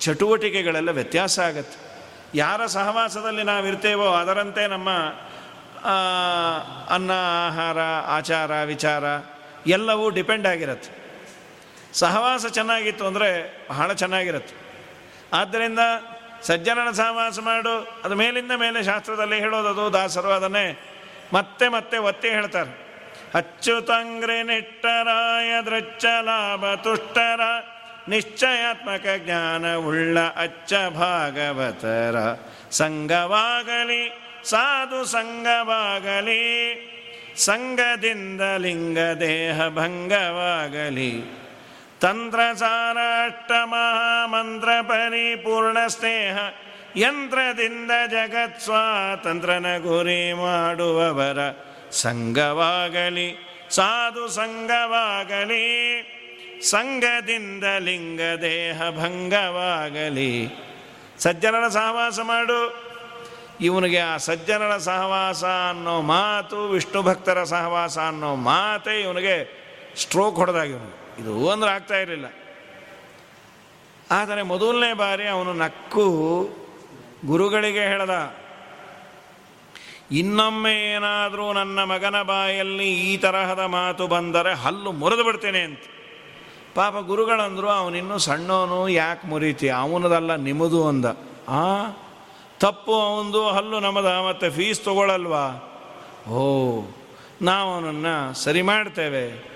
ಚಟುವಟಿಕೆಗಳೆಲ್ಲ ವ್ಯತ್ಯಾಸ ಆಗತ್ತೆ. ಯಾರ ಸಹವಾಸದಲ್ಲಿ ನಾವಿರ್ತೇವೋ ಅದರಂತೆ ನಮ್ಮ ಅನ್ನ, ಆಹಾರ, ಆಚಾರ, ವಿಚಾರ ಎಲ್ಲವೂ ಡಿಪೆಂಡ್ ಆಗಿರುತ್ತೆ. ಸಹವಾಸ ಚೆನ್ನಾಗಿತ್ತು ಅಂದರೆ ಬಹಳ ಚೆನ್ನಾಗಿರುತ್ತೆ. ಆದ್ದರಿಂದ ಸಜ್ಜನನ ಸಹವಾಸ ಮಾಡು, ಅದು ಮೇಲಿಂದ ಮೇಲೆ ಶಾಸ್ತ್ರದಲ್ಲಿ ಹೇಳೋದದು ದಾಸರು ಅದನ್ನೇ ಮತ್ತೆ ಮತ್ತೆ ಒತ್ತಿ ಹೇಳ್ತಾರೆ. ಅಚ್ಚುತಂಗ್ರೆ ನಿಟ್ಟರಾಯ ದೃಚ್ಚ ತುಷ್ಟರ ನಿಶ್ಚಯಾತ್ಮಕ ಜ್ಞಾನವುಳ್ಳ ಅಚ್ಚ ಭಾಗವತರ. ಸಂಗವಾಗಲಿ ಸಾಧು ಸಂಗವಾಗಲಿ ಸಂಗದಿಂದ ಲಿಂಗ ದೇಹ ಭಂಗವಾಗಲಿ. ತಂತ್ರಸಾರ, ಅಷ್ಟಮಹಾಮಂತ್ರ ಪರಿಪೂರ್ಣ ಸ್ನೇಹ, ಯಂತ್ರದಿಂದ ಜಗತ್ ಸ್ವಾತಂತ್ರನ ಗುರಿ ಮಾಡುವವರ. ಸಂಘವಾಗಲಿ, ಸಾಧು ಸಂಘವಾಗಲಿ ಸಂಘದಿಂದ ಲಿಂಗ ದೇಹ ಭಂಗವಾಗಲಿ. ಸಜ್ಜನರ ಸಹವಾಸ ಮಾಡು. ಇವನಿಗೆ ಆ ಸಜ್ಜನರ ಸಹವಾಸ ಅನ್ನೋ ಮಾತು, ವಿಷ್ಣು ಭಕ್ತರ ಸಹವಾಸ ಅನ್ನೋ ಮಾತೇ ಇವನಿಗೆ ಸ್ಟ್ರೋಕ್ ಹೊಡೆದಾಗಿವನು ಇದು ಅಂದ್ರೆ ಆಗ್ತಾ ಇರಲಿಲ್ಲ. ಆದರೆ ಮೊದಲನೇ ಬಾರಿ ಅವನು ನಕ್ಕು ಗುರುಗಳಿಗೆ ಹೇಳ್ದ, ಇನ್ನೊಮ್ಮೆ ಏನಾದರೂ ನನ್ನ ಮಗನ ಬಾಯಲ್ಲಿ ಈ ತರಹದ ಮಾತು ಬಂದರೆ ಹಲ್ಲು ಮುರಿದು ಬಿಡ್ತೇನೆ ಅಂತ. ಪಾಪ ಗುರುಗಳಂದರು, ಅವನಿನ್ನೂ ಸಣ್ಣವನು ಯಾಕೆ ಮುರಿತಿ? ಅವನದಲ್ಲ ನಿಮ್ಮದು ಅಂದ. ಆ, ತಪ್ಪು ಅವನದು ಹಲ್ಲು ನಮದ ಮತ್ತು ಫೀಸ್ ತಗೊಳ್ಳಲ್ವಾ ಓ ನಾವು ಅವನನ್ನು ಸರಿ ಮಾಡ್ತೇವೆ.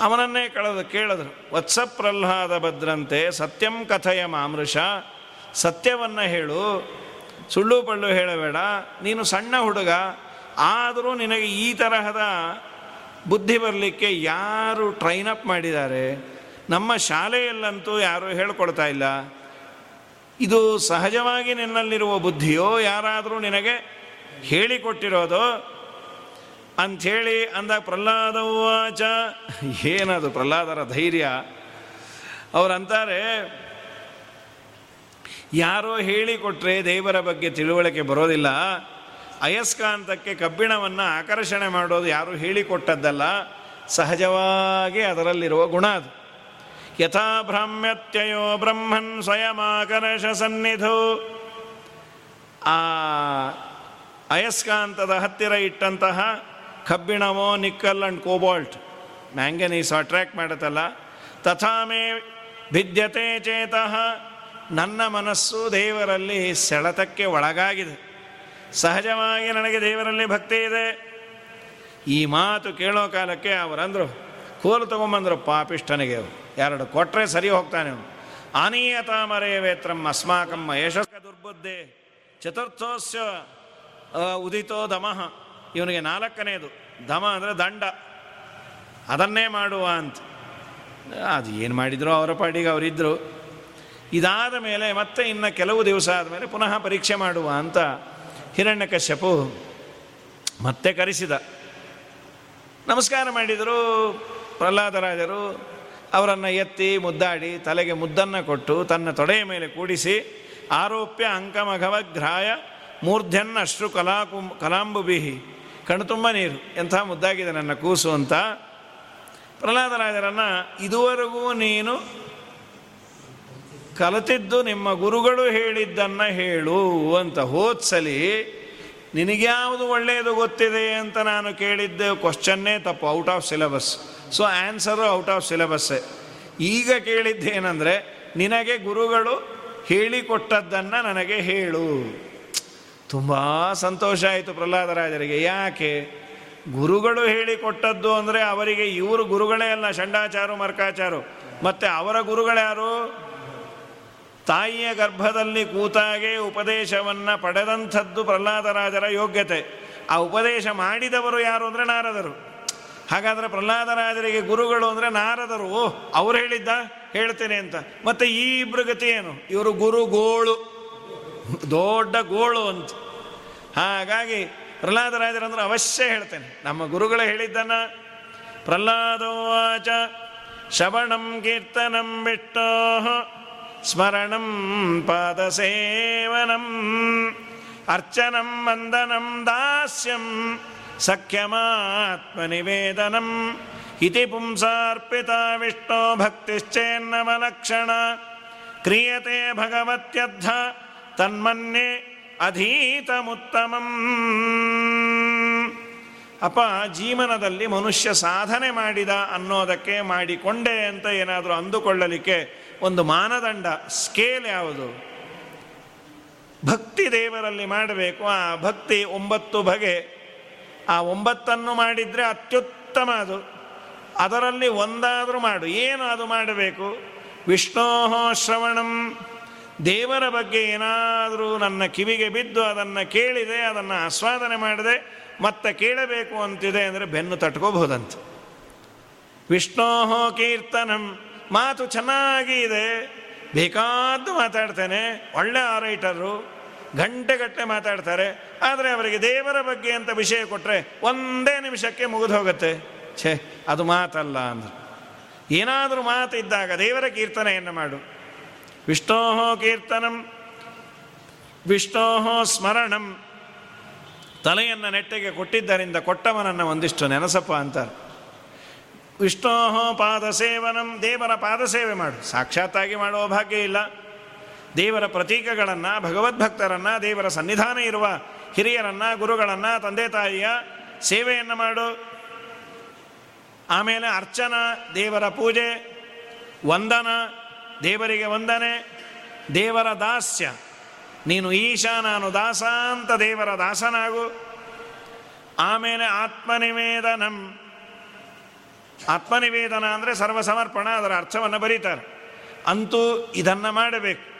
ಅವನನ್ನೇ ಕಳೆದು, ಕೇಳಿದ್ರು ವತ್ಸ ಪ್ರಹ್ಲಾದ ಭದ್ರಂತೆ ಸತ್ಯಂ ಕಥೆಯ ಮಾಮೃಷ ಸತ್ಯವನ್ನು ಹೇಳು. ಸುಳ್ಳು ಪಳ್ಳು ಹೇಳಬೇಡ. ನೀನು ಸಣ್ಣ ಹುಡುಗ. ಆದರೂ ನಿನಗೆ ಈ ತರಹದ ಬುದ್ಧಿ ಬರಲಿಕ್ಕೆ ಯಾರು ಟ್ರೈನ್ ಅಪ್ ಮಾಡಿದ್ದಾರೆ? ನಮ್ಮ ಶಾಲೆಯಲ್ಲಂತೂ ಯಾರೂ ಹೇಳ್ಕೊಡ್ತಾ ಇಲ್ಲ. ಇದು ಸಹಜವಾಗಿ ನಿನ್ನಲ್ಲಿರುವ ಬುದ್ಧಿಯೋ ಯಾರಾದರೂ ನಿನಗೆ ಹೇಳಿಕೊಟ್ಟಿರೋದು? ಅಂಥೇಳಿ ಅಂದ ಪ್ರಹ್ಲಾದವಾಚ ಏನದು ಪ್ರಹ್ಲಾದರ ಧೈರ್ಯ? ಅವರಂತಾರೆ, ಯಾರೋ ಹೇಳಿಕೊಟ್ರೆ ದೇವರ ಬಗ್ಗೆ ತಿಳುವಳಿಕೆ ಬರೋದಿಲ್ಲ. ಅಯಸ್ಕಾಂತಕ್ಕೆ ಕಬ್ಬಿಣವನ್ನು ಆಕರ್ಷಣೆ ಮಾಡೋದು ಯಾರು ಹೇಳಿಕೊಟ್ಟದ್ದಲ್ಲ, ಸಹಜವಾಗಿ ಅದರಲ್ಲಿರುವ ಗುಣ ಅದು. ಯಥಾ ಭ್ರಾಮ್ಯತ್ಯಯೋ ಬ್ರಹ್ಮನ್ ಸ್ವಯಮಾಕರ್ಷ ಸನ್ನಿಧು. ಆ ಅಯಸ್ಕಾಂತದ ಹತ್ತಿರ ಇಟ್ಟಂತಹ ಕಬ್ಬಿಣವೋ nickel and cobalt, manganese attract ಮಾಡುತ್ತಲ್ಲ, ತಥಾಮೇ ಭಿದ್ಯತೆ ಚೇತಃ, ನನ್ನ ಮನಸ್ಸು ದೇವರಲ್ಲಿ ಸೆಳೆತಕ್ಕೆ ಒಳಗಾಗಿದೆ. ಸಹಜವಾಗಿ ನನಗೆ ದೇವರಲ್ಲಿ ಭಕ್ತಿ ಇದೆ. ಈ ಮಾತು ಕೇಳೋ ಕಾಲಕ್ಕೆ ಅವರಂದರು, ಕೋಲು ತಗೊಂಬಂದರು ಪಾಪಿಷ್ಠನಿಗೆ ಎರಡು ಕೊಟ್ಟರೆ ಸರಿ ಹೋಗ್ತಾನೆ ಅವನು ಆನೀಯತಾ ವೇತ್ರಂ ಅಸ್ಮಾಕಂ ಯಶಸ್ಕ ದುರ್ಬುದ್ಧಿ. ಚತುರ್ಥೋಸ್ಯ ಉದಿತೋ ದಮಃ. ಇವನಿಗೆ ನಾಲ್ಕನೇದು. ದಮ ಅಂದರೆ ದಂಡ. ಅದನ್ನೇ ಮಾಡುವ ಅಂತ. ಅದು ಏನು ಮಾಡಿದ್ರು ಅವರ ಪಾಡಿಗೆ ಅವರಿದ್ದರು ಇದಾದ ಮೇಲೆ ಮತ್ತೆ ಇನ್ನು ಕೆಲವು ದಿವಸ ಆದಮೇಲೆ ಪುನಃ ಪರೀಕ್ಷೆ ಮಾಡುವ ಅಂತ ಹಿರಣ್ಯಕಶ್ಯಪು ಮತ್ತೆ ಕರೆಸಿದ, ನಮಸ್ಕಾರ ಮಾಡಿದರು ಪ್ರಹ್ಲಾದರಾಜರು ಅವರನ್ನು ಎತ್ತಿ ಮುದ್ದಾಡಿ ತಲೆಗೆ ಮುದ್ದನ್ನು ಕೊಟ್ಟು ತನ್ನ ತೊಡೆಯ ಮೇಲೆ ಕೂಡಿಸಿ, ಆರೋಪ್ಯ ಅಂಕಮಘವಗ್ರಾಯ ಮೂರ್ಧನ್ ಅಶ್ರು ಕಲಾಕು ಕಲಾಂಬುಬಿಹಿ ಕಣ್ತುಂಬ ನೀರು, ಎಂಥ ಮುದ್ದಾಗಿದೆ ನನ್ನ ಕೂಸು ಅಂತ ಪ್ರಹ್ಲಾದರಾಜರನ್ನು ಇದುವರೆಗೂ ನೀನು ಕಲಿತಿದ್ದು ನಿಮ್ಮ ಗುರುಗಳು ಹೇಳಿದ್ದನ್ನು ಹೇಳು ಅಂತ ಹೋದ್ಸಲಿ, ನಿನಗ್ಯಾವುದು ಒಳ್ಳೆಯದು ಗೊತ್ತಿದೆ ಅಂತ ನಾನು ಕೇಳಿದ್ದೆ ಕ್ವಶನ್ನೇ ತಪ್ಪು out of syllabus so answer out of ಸಿಲೆಬಸ್ಸೇ ಈಗ ಕೇಳಿದ್ದೇನೆಂದರೆ, ನಿನಗೆ ಗುರುಗಳು ಹೇಳಿಕೊಟ್ಟದ್ದನ್ನು ನನಗೆ ಹೇಳು. ತುಂಬ ಸಂತೋಷ ಆಯಿತು ಪ್ರಹ್ಲಾದರಾಜರಿಗೆ. ಯಾಕೆ? ಗುರುಗಳು ಹೇಳಿಕೊಟ್ಟದ್ದು ಅಂದರೆ ಅವರಿಗೆ ಇವರು ಗುರುಗಳೇ ಅಲ್ಲ, ಷಂಡಾಚಾರು, ಮರ್ಕಾಚಾರು. ಮತ್ತು ಅವರ ಗುರುಗಳ್ಯಾರು ತಾಯಿಯ ಗರ್ಭದಲ್ಲಿ ಕೂತಾಗೆ ಉಪದೇಶವನ್ನು ಪಡೆದಂಥದ್ದು ಪ್ರಹ್ಲಾದರಾಜರ ಯೋಗ್ಯತೆ. ಆ ಉಪದೇಶ ಮಾಡಿದವರು ಯಾರು ಅಂದರೆ ನಾರದರು. ಹಾಗಾದರೆ ಪ್ರಹ್ಲಾದರಾಜರಿಗೆ ಗುರುಗಳು ಅಂದರೆ ನಾರದರು. ಅವ್ರು ಹೇಳಿದ್ದ? ಹೇಳ್ತೇನೆ ಅಂತ. ಮತ್ತೆ ಈ ಇಬ್ಬರು ಗತಿ ಏನು? ಇವರು ಗುರು ಗೋಳು. ದೊಡ್ಡ ಗೋಳು ಅಂತ. ಹಾಗಾಗಿ ಪ್ರಹ್ಲಾದರಾಜರಂದ್ರೆ ಅವಶ್ಯ ಹೇಳ್ತೇನೆ. ನಮ್ಮ ಗುರುಗಳು ಹೇಳಿದ್ದನ್ನ. ಪ್ರಹ್ಲಾದೋವಾಚ ಶವಣಂ ಕೀರ್ತನಂ ಬಿಟ್ಟೋ ಸ್ಮರಣಂ ಪಾದಸೇವನಂ ಅರ್ಚನಂ ವಂದನಂ ದಾಸ್ಯಂ ಸಖ್ಯಮಾತ್ಮನಿವೇದನಂ ಇತಿ ಪುಂಸಾರ್ಪಿತ ವಿಷ್ಣು ಭಕ್ತಿಶ್ಚೇನ್ನವಲಕ್ಷಣ ಕ್ರಿಯತೆ ಭಗವತ್ಯರ್ಥ ತನ್ಮನ್ಯೆ ಅಧೀತಮುತ್ತಮಂ. ಅಪ್ಪ, ಜೀವನದಲ್ಲಿ ಮನುಷ್ಯ ಸಾಧನೆ ಮಾಡಿದ ಅನ್ನೋದಕ್ಕೆ ಮಾಡಿಕೊಂಡೆ ಅಂತ ಏನಾದರೂ ಅಂದುಕೊಳ್ಳಲಿಕ್ಕೆ ಒಂದು ಮಾನದಂಡ ಸ್ಕೇಲ್ ಯಾವುದು? ಭಕ್ತಿ ದೇವರಲ್ಲಿ ಮಾಡಬೇಕು. ಆ ಭಕ್ತಿ ಒಂಬತ್ತು ಬಗೆ. ಆ ಒಂಬತ್ತನ್ನು ಮಾಡಿದರೆ ಅತ್ಯುತ್ತಮ ಅದು. ಅದರಲ್ಲಿ ಒಂದಾದರೂ ಮಾಡು. ಏನು ಅದು ಮಾಡಬೇಕು? ವಿಷ್ಣೋಹೋ ಶ್ರವಣಂ. ದೇವರ ಬಗ್ಗೆ ಏನಾದರೂ ನನ್ನ ಕಿವಿಗೆ ಬಿದ್ದು ಅದನ್ನು ಕೇಳಿದೆ, ಅದನ್ನು ಆಸ್ವಾದನೆ ಮಾಡಿದೆ, ಮತ್ತೆ ಕೇಳಬೇಕು ಅಂತಿದೆ ಅಂದರೆ ಬೆನ್ನು ತಟ್ಕೋಬಹುದಂತ. ವಿಷ್ಣೋಹೋ ಕೀರ್ತನಂ. ಮಾತು ಚೆನ್ನಾಗಿ ಇದೆ ಬೇಕಾದ್ದು ಮಾತಾಡ್ತೇನೆ. ಒಳ್ಳೆ ಆರೈಟರು ಗಂಟೆಗಟ್ಟಲೆ ಮಾತಾಡ್ತಾರೆ. ಆದರೆ ಅವರಿಗೆ ದೇವರ ಬಗ್ಗೆ ಅಂತ ವಿಷಯ ಕೊಟ್ಟರೆ ಒಂದೇ ನಿಮಿಷಕ್ಕೆ ಮುಗಿದು ಹೋಗುತ್ತೆ. ಛೇ, ಅದು ಮಾತಲ್ಲ ಅಂದರು. ಏನಾದರೂ ಮಾತು ಇದ್ದಾಗ ದೇವರ ಕೀರ್ತನೆಯನ್ನು ಮಾಡು. ವಿಷ್ಣೋ ಕೀರ್ತನಂ, ವಿಷ್ಣೋಹೋ ಸ್ಮರಣಂ. ತಲೆಯನ್ನು ನೆಟ್ಟಿಗೆ ಕೊಟ್ಟಿದ್ದರಿಂದ ಕೊಟ್ಟವನನ್ನು ಒಂದಿಷ್ಟು ನೆನಸಪ್ಪ ಅಂತಾರೆ. ವಿಷ್ಣೋ ಪಾದಸೇವನಂ, ದೇವರ ಪಾದಸೇವೆ ಮಾಡು. ಸಾಕ್ಷಾತ್ತಾಗಿ ಮಾಡುವ ಭಾಗ್ಯ ಇಲ್ಲ. ದೇವರ ಪ್ರತೀಕಗಳನ್ನು, ಭಗವದ್ಭಕ್ತರನ್ನು, ದೇವರ ಸನ್ನಿಧಾನ ಇರುವ ಹಿರಿಯರನ್ನು, ಗುರುಗಳನ್ನು, ತಂದೆ ತಾಯಿಯ ಸೇವೆಯನ್ನು ಮಾಡು. ಆಮೇಲೆ ಅರ್ಚನ, ದೇವರ ಪೂಜೆ, ವಂದನ, ದೇವರಿಗೆ ವಂದನೆ, ದೇವರ ದಾಸ್ಯ. ನೀನು ಈಶ, ನಾನು ದಾಸಾಂತ ದೇವರ ದಾಸನಾಗು. ಆಮೇಲೆ ಆತ್ಮನಿವೇದನಂ. ಆತ್ಮನಿವೇದನ ಅಂದರೆ ಸರ್ವಸಮರ್ಪಣ, ಅದರ ಅರ್ಥವನ್ನು ಬರೀತಾರೆ. ಅಂತೂ ಇದನ್ನು ಮಾಡಬೇಕು.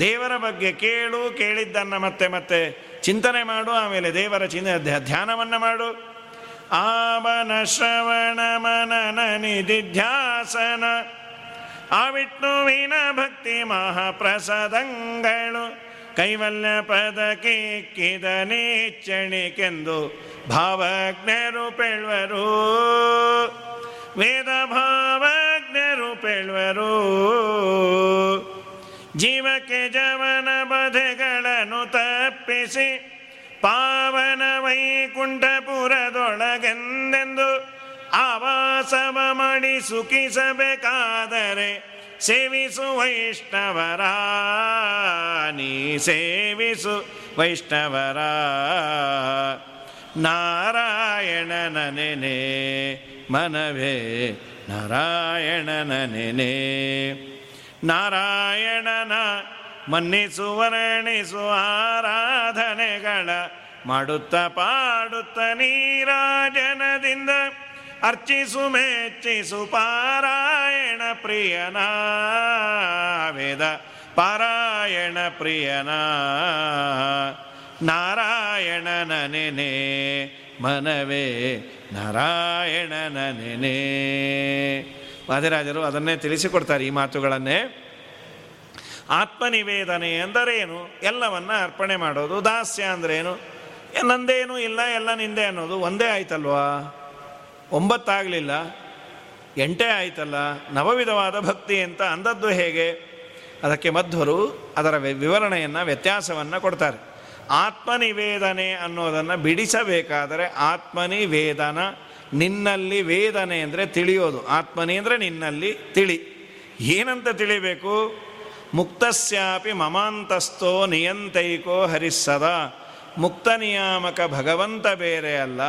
ದೇವರ ಬಗ್ಗೆ ಕೇಳು, ಕೇಳಿದ್ದನ್ನು ಮತ್ತೆ ಮತ್ತೆ ಚಿಂತನೆ ಮಾಡು, ಆಮೇಲೆ ದೇವರ ಚಿನ್ನ ಧ್ಯಾನವನ್ನು ಮಾಡು. ಆವನ ಶ್ರವಣ ಮನನ ನಿಧಿಧ್ಯಾಸನ ಆ ವಿಷ್ಣುವಿನ ಭಕ್ತಿ ಮಹಾಪ್ರಸಾದಂಗಳು, ಕೈವಲ್ಯ ಪದಕ್ಕಿದ ನೀಚಣಿಕೆಂದು ಭಾವಜ್ಞರು ಪೆಳ್ವರು. ವೇದ ಭಾವಜ್ಞರು ಪೆಳ್ವರು ಜೀವಕ್ಕೆ ಜವನ ಬಧೆಗಳನ್ನು ತಪ್ಪಿಸಿ ಪಾವನ ವೈಕುಂಠಪುರದೊಳಗೆಂದೆಂದು ಆವಾಸವ ಮಾಡಿ ಸುಖಿಸಬೇಕಾದರೆ ಸೇವಿಸು ವೈಷ್ಣವರ, ನೀ ಸೇವಿಸು ವೈಷ್ಣವರ. ನಾರಾಯಣನ ನೆನೆ ಮನವೇ ನಾರಾಯಣನ ನೆನೆ. ನಾರಾಯಣನ ಮನ್ನಿಸು, ವರ್ಣಿಸು ಆರಾಧನೆಗಳ, ಮಾಡುತ್ತ ಪಾಡುತ್ತ ನೀರಾಜನದಿಂದ ಅರ್ಚಿಸು, ಮೆಚ್ಚಿಸು ಪಾರಾಯಣ ಪ್ರಿಯನ ವೇದ. ಪಾರಾಯಣ ಪ್ರಿಯನ. ನಾರಾಯಣನ ನೆನೆ. ಮನವೇ ನಾರಾಯಣನ ನೆನೆ. ವಾದಿರಾಜರು ಅದನ್ನೇ ತಿಳಿಸಿಕೊಡ್ತಾರೆ ಈ ಮಾತುಗಳನ್ನೇ. ಆತ್ಮನಿವೇದನೆ ಎಂದರೇನು? ಎಲ್ಲವನ್ನ ಅರ್ಪಣೆ ಮಾಡೋದು ದಾಸ್ಯ ಅಂದ್ರೇನು? ನಂದೇನು ಇಲ್ಲ, ಎಲ್ಲ ನಿಂದೆ ಅನ್ನೋದು ಒಂದೇ ಆಯ್ತಲ್ವಾ? ಒಂಬತ್ತಾಗಲಿಲ್ಲ, ಎಂಟೇ ಆಯ್ತಲ್ಲ? ನವವಿಧವಾದ ಭಕ್ತಿ ಅಂತ ಅಂದದ್ದು ಹೇಗೆ? ಅದಕ್ಕೆ ಮಧ್ವರು ಅದರ ವಿವರಣೆಯನ್ನು ವ್ಯತ್ಯಾಸವನ್ನು ಕೊಡ್ತಾರೆ. ಆತ್ಮನಿವೇದನೆ ಅನ್ನೋದನ್ನು ಬಿಡಿಸಬೇಕಾದರೆ ಆತ್ಮನಿವೇದನ, ನಿನ್ನಲ್ಲಿ ವೇದನೆ ಅಂದರೆ ತಿಳಿಯೋದು. ಆತ್ಮನಿ ಅಂದರೆ ನಿನ್ನಲ್ಲಿ ತಿಳಿ. ಏನಂತ ತಿಳಿಬೇಕು? ಮುಕ್ತಸ್ಯಾಪಿ ಮಮಾಂತಸ್ಥೋ ನಿಯಂತೈಕೋ ಹರಿಸ್ಸದ. ಮುಕ್ತ ನಿಯಾಮಕ ಭಗವಂತ ಬೇರೆ ಅಲ್ಲ.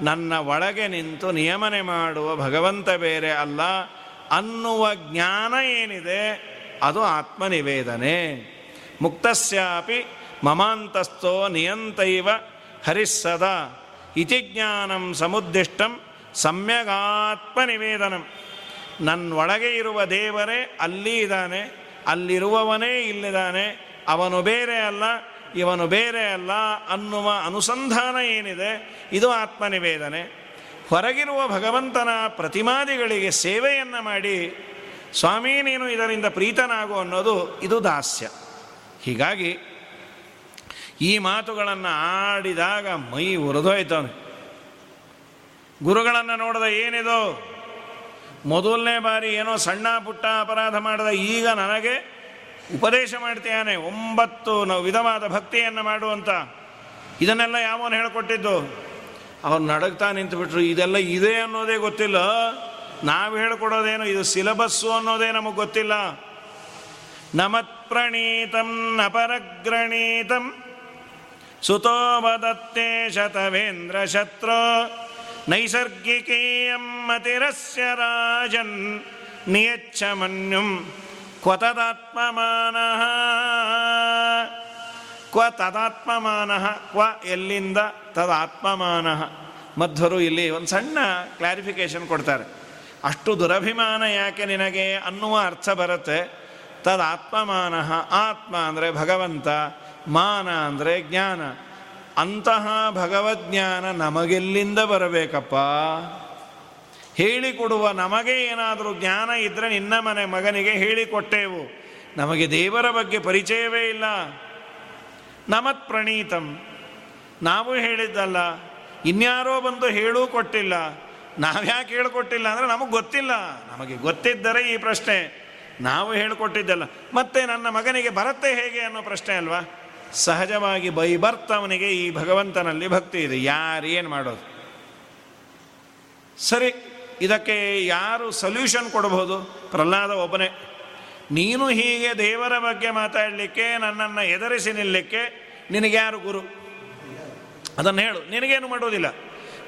ನನ್ನ ಒಳಗೆ ನಿಂತು ನಿಯಮನೆ ಮಾಡುವ ಭಗವಂತ ಬೇರೆ ಅಲ್ಲ. ಅನ್ನುವ ಜ್ಞಾನ ಏನಿದೆ? ಅದು ಆತ್ಮನಿವೇದನೆ. ಮುಕ್ತಸ್ಯಾಪಿ ಮಮಾಂತಸ್ಥೋ ನಿಯಂತೈವ ಹರಿಸ್ಸದ ಇತಿ ಜ್ಞಾನಂ ಸಮುದ್ದಿಷ್ಟಂ ಸಮ್ಯಗಾತ್ಮನಿವೇದನಂ. ನನ್ನೊಳಗೆ ಇರುವ ದೇವರೇ ಅಲ್ಲಿ ಇದ್ದಾನೆ ಅಲ್ಲಿರುವವನೇ ಇಲ್ಲಿದ್ದಾನೆ, ಅವನು ಬೇರೆ ಅಲ್ಲ, ಇವನು ಬೇರೆ ಅಲ್ಲ ಅನ್ನುವ ಅನುಸಂಧಾನ ಏನಿದೆ, ಇದು ಆತ್ಮನಿವೇದನೆ. ಹೊರಗಿರುವ ಭಗವಂತನ ಪ್ರತಿಮಾದಿಗಳಿಗೆ ಸೇವೆಯನ್ನು ಮಾಡಿ, ಸ್ವಾಮಿ ನೀನು ಇದರಿಂದ ಪ್ರೀತನಾಗು ಅನ್ನೋದು ಇದು ದಾಸ್ಯ. ಹೀಗಾಗಿ ಈ ಮಾತುಗಳನ್ನು ಆಡಿದಾಗ ಮೈ ಉರಿದೋಯ್ತವನು ಗುರುಗಳನ್ನು ನೋಡಿದ ಏನಿದು? ಮೊದಲನೇ ಬಾರಿ ಏನೋ ಸಣ್ಣ ಪುಟ್ಟ ಅಪರಾಧ ಮಾಡಿದ ಈಗ ನನಗೆ ಉಪದೇಶ ಮಾಡ್ತೀಯಾನೆ. ಒಂಬತ್ತು ನಾವು ವಿಧವಾದ ಭಕ್ತಿಯನ್ನು ಮಾಡುವಂಥ ಇದನ್ನೆಲ್ಲ ಯಾವನು ಹೇಳಿಕೊಟ್ಟಿದ್ದು? ಅವ್ರು ನಡಗ್ತಾ ನಿಂತುಬಿಟ್ರು. ಇದೆಲ್ಲ ಇದೆ ಅನ್ನೋದೇ ಗೊತ್ತಿಲ್ಲ. ನಾವು ಹೇಳ್ಕೊಡೋದೇನು, ಇದು ಸಿಲಬಸ್ಸು ಅನ್ನೋದೇ ನಮಗೆ ಗೊತ್ತಿಲ್ಲ. ನಮತ್ ಪ್ರಣೀತಂ ನಪರಗ್ರಣೀತಂ ಸುತೋ ಶತವೇಂದ್ರ ಶತ್ರು ನೈಸರ್ಗಿಕೀಯಂ ಮತಿರಸ್ಯ ರಾಜನ್ ನಿಯಚ್ಛ ಮನ್ಯುಂ ಕ್ವ ತದಾತ್ಮಮಾನಃ ಕ್ವ ತದಾತ್ಮಮಾನಃ ಕ್ವ ಎಲ್ಲಿಂದ ತದಾತ್ಮಮಾನಃ. ಮಧ್ವರು ಇಲ್ಲಿ ಒಂದು ಸಣ್ಣ ಕ್ಲಾರಿಫಿಕೇಶನ್ ಕೊಡ್ತಾರೆ. ಅಷ್ಟು ದುರಭಿಮಾನ ಯಾಕೆ ನಿನಗೆ ಅನ್ನುವ ಅರ್ಥ ಬರುತ್ತೆ. ತದಾತ್ಮಮಾನ ಆತ್ಮ ಅಂದರೆ ಭಗವಂತ. ಮಾನ ಅಂದರೆ ಜ್ಞಾನ. ಅಂತಹ ಭಗವಜ್ಞಾನ ನಮಗೆಲ್ಲಿಂದ ಬರಬೇಕಪ್ಪ? ಹೇಳಿಕೊಡುವ ನಮಗೆ ಏನಾದರೂ ಜ್ಞಾನ ಇದ್ದರೆ ನಿನ್ನ ಮನೆ ಮಗನಿಗೆ ಹೇಳಿಕೊಟ್ಟೆವು. ನಮಗೆ ದೇವರ ಬಗ್ಗೆ ಪರಿಚಯವೇ ಇಲ್ಲ. ನಮತ್ ಪ್ರಣೀತಂ. ನಾವು ಹೇಳಿದ್ದಲ್ಲ, ಇನ್ಯಾರೋ ಬಂದು ಹೇಳೂ ಕೊಟ್ಟಿಲ್ಲ. ನಾವ್ಯಾಕೆ ಹೇಳಿಕೊಟ್ಟಿಲ್ಲ ಅಂದರೆ ನಮಗೆ ಗೊತ್ತಿಲ್ಲ. ನಮಗೆ ಗೊತ್ತಿದ್ದರೆ ಈ ಪ್ರಶ್ನೆ. ನಾವು ಹೇಳಿಕೊಟ್ಟಿದ್ದಲ್ಲ. ಮತ್ತೆ ನನ್ನ ಮಗನಿಗೆ ಬರುತ್ತೆ ಹೇಗೆ ಅನ್ನೋ ಪ್ರಶ್ನೆ ಅಲ್ವಾ? ಸಹಜವಾಗಿ ಬೈಬರ್ತವನಿಗೆ ಈ ಭಗವಂತನಲ್ಲಿ ಭಕ್ತಿ ಇದೆ. ಯಾರೇನು ಮಾಡೋದು? ಸರಿ, ಇದಕ್ಕೆ ಯಾರು ಸೊಲ್ಯೂಷನ್ ಕೊಡಬಹುದು ಪ್ರಹ್ಲಾದ ಒಬ್ಬನೇ. ನೀನು ಹೀಗೆ ದೇವರ ಬಗ್ಗೆ ಮಾತಾಡಲಿಕ್ಕೆ, ನನ್ನನ್ನು ಎದುರಿಸಿ ನಿಲ್ಲಕ್ಕೆ ನಿನಗೆ ಯಾರು ಗುರು? ಅದನ್ನು ಹೇಳು. ನಿನಗೇನು ಮಾಡೋದಿಲ್ಲ.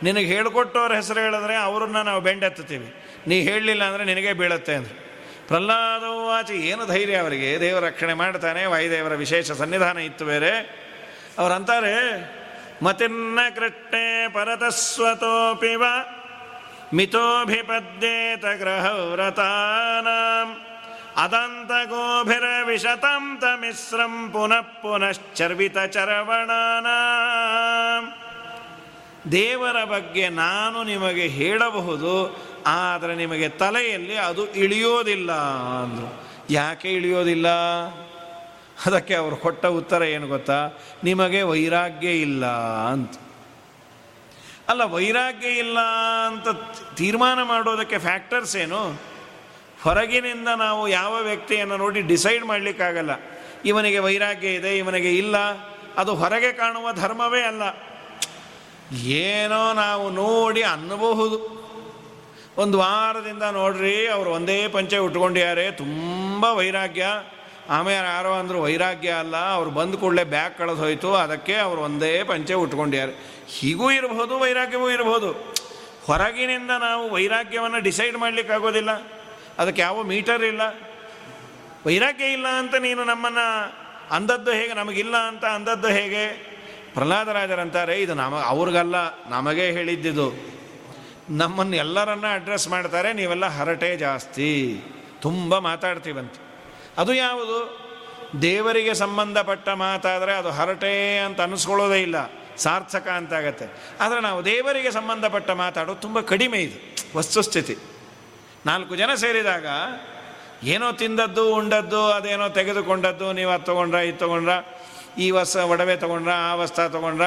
ನಿನಗೆ ಹೇಳಿಕೊಟ್ಟವ್ರ ಹೆಸರು ಹೇಳಿದ್ರೆ ಅವ್ರನ್ನ ನಾವು ಬೆಂಡೆತ್ತೀವಿ ನೀ ಹೇಳಲಿಲ್ಲ ಅಂದರೆ ನಿನಗೆ ಬೀಳತ್ತೆ ಅಂದರೆ. ಪ್ರಹ್ಲಾದವು ಆಚೆ ಏನು ಧೈರ್ಯ ಅವರಿಗೆ? ದೇವರ ರಕ್ಷಣೆ ಮಾಡ್ತಾನೆ, ವಾಯುದೇವರ ವಿಶೇಷ ಸನ್ನಿಧಾನ ಇತ್ತು ಬೇರೆ. ಅವರಂತಾರೆ ಮತಿನ್ನ ಕೃಷ್ಣೆ ಪರತಸ್ವತೋಪಿವ ಮಿತೋಭಿಪದ್ಯೇತ ಗ್ರಹವ್ರತಾನಾಂ ಅದಂತ ಗೋಭಿರ ವಿಶತಂ ಮಿಶ್ರಂ ಪುನಃ ಪುನಶ್ಚರ್ವಿತ ಚರವಣಾನ. ದೇವರ ಬಗ್ಗೆ ನಾನು ನಿಮಗೆ ಹೇಳಬಹುದು ಆದರೆ ನಿಮಗೆ ತಲೆಯಲ್ಲಿ ಅದು ಇಳಿಯೋದಿಲ್ಲ ಅಂದರು. ಯಾಕೆ ಇಳಿಯೋದಿಲ್ಲ? ಅದಕ್ಕೆ ಅವರು ಕೊಟ್ಟ ಉತ್ತರ ಏನು ಗೊತ್ತಾ? ನಿಮಗೆ ವೈರಾಗ್ಯ ಇಲ್ಲ ಅಂತ. ಅಲ್ಲ, ವೈರಾಗ್ಯ ಇಲ್ಲ ಅಂತ ತೀರ್ಮಾನ ಮಾಡೋದಕ್ಕೆ ಫ್ಯಾಕ್ಟರ್ಸ್ ಏನು? ಹೊರಗಿನಿಂದ ನಾವು ಯಾವ ವ್ಯಕ್ತಿಯನ್ನು ನೋಡಿ ಡಿಸೈಡ್ ಮಾಡಲಿಕ್ಕಾಗಲ್ಲ. ಇವನಿಗೆ ವೈರಾಗ್ಯ ಇದೆ, ಇವನಿಗೆ ಇಲ್ಲ. ಅದು ಹೊರಗೆ ಕಾಣುವ ಧರ್ಮವೇ ಅಲ್ಲ. ಏನೋ ನಾವು ನೋಡಿ ಅನ್ನಬಹುದು. ಒಂದು ವಾರದಿಂದ ನೋಡ್ರಿ ಅವರು ಒಂದೇ ಪಂಚೆ ಉಟ್ಕೊಂಡಿದ್ದಾರೆ. ತುಂಬ ವೈರಾಗ್ಯ. ಆಮೇಲೆ ಯಾರೋ ಅಂದರು ವೈರಾಗ್ಯ ಅಲ್ಲ, ಅವ್ರು ಬಂದ ಕೂಡಲೇ ಬ್ಯಾಗ್ ಕಳೆದು ಹೋಯಿತು, ಅದಕ್ಕೆ ಅವರು ಒಂದೇ ಪಂಚೆ ಉಟ್ಕೊಂಡಿದ್ದಾರೆ. ಹೀಗೂ ಇರಬಹುದು ವೈರಾಗ್ಯವೂ ಇರಬಹುದು ಹೊರಗಿನಿಂದ ನಾವು ವೈರಾಗ್ಯವನ್ನು ಡಿಸೈಡ್ ಮಾಡಲಿಕ್ಕಾಗೋದಿಲ್ಲ ಅದಕ್ಕೆ ಯಾವ ಮೀಟರ್ ಇಲ್ಲ. ವೈರಾಗ್ಯ ಇಲ್ಲ ಅಂತ ನೀನು ನಮ್ಮನ್ನು ಅಂದದ್ದು ಹೇಗೆ, ನಮಗಿಲ್ಲ ಅಂತ ಅಂದದ್ದು ಹೇಗೆ? ಪ್ರಹ್ಲಾದರಾಜರಂತಾರೆ, ಇದು ನಮ, ಅವ್ರಿಗಲ್ಲ, ನಮಗೇ ಹೇಳಿದ್ದಿದು. ನಮ್ಮನ್ನು ಎಲ್ಲರನ್ನ ಅಡ್ರೆಸ್ ಮಾಡ್ತಾರೆ, ನೀವೆಲ್ಲ ಹರಟೆ ಜಾಸ್ತಿ. ತುಂಬ ಮಾತಾಡ್ತೀವಂತ. ಅದು ಯಾವುದು? ದೇವರಿಗೆ ಸಂಬಂಧಪಟ್ಟ ಮಾತಾದರೆ ಅದು ಹರಟೆ ಅಂತ ಅನ್ನಿಸ್ಕೊಳ್ಳೋದೇ ಇಲ್ಲ. ಸಾರ್ಥಕ ಅಂತಾಗತ್ತೆ. ಆದರೆ ನಾವು ದೇವರಿಗೆ ಸಂಬಂಧಪಟ್ಟ ಮಾತಾಡೋದು ತುಂಬ ಕಡಿಮೆ ಇದು. ವಸ್ತುಸ್ಥಿತಿ. ನಾಲ್ಕು ಜನ ಸೇರಿದಾಗ, ಏನೋ ತಿಂದದ್ದು, ಉಂಡದ್ದು, ಅದೇನೋ ತೆಗೆದುಕೊಂಡದ್ದು, ನೀವು ಅದು ತೊಗೊಂಡ್ರ, ಇದು ತೊಗೊಂಡ್ರ, ಈ ವಸ್ತು ಒಡವೆ ತೊಗೊಂಡ್ರ, ಆ ವಸ್ತ್ರ ತೊಗೊಂಡ್ರ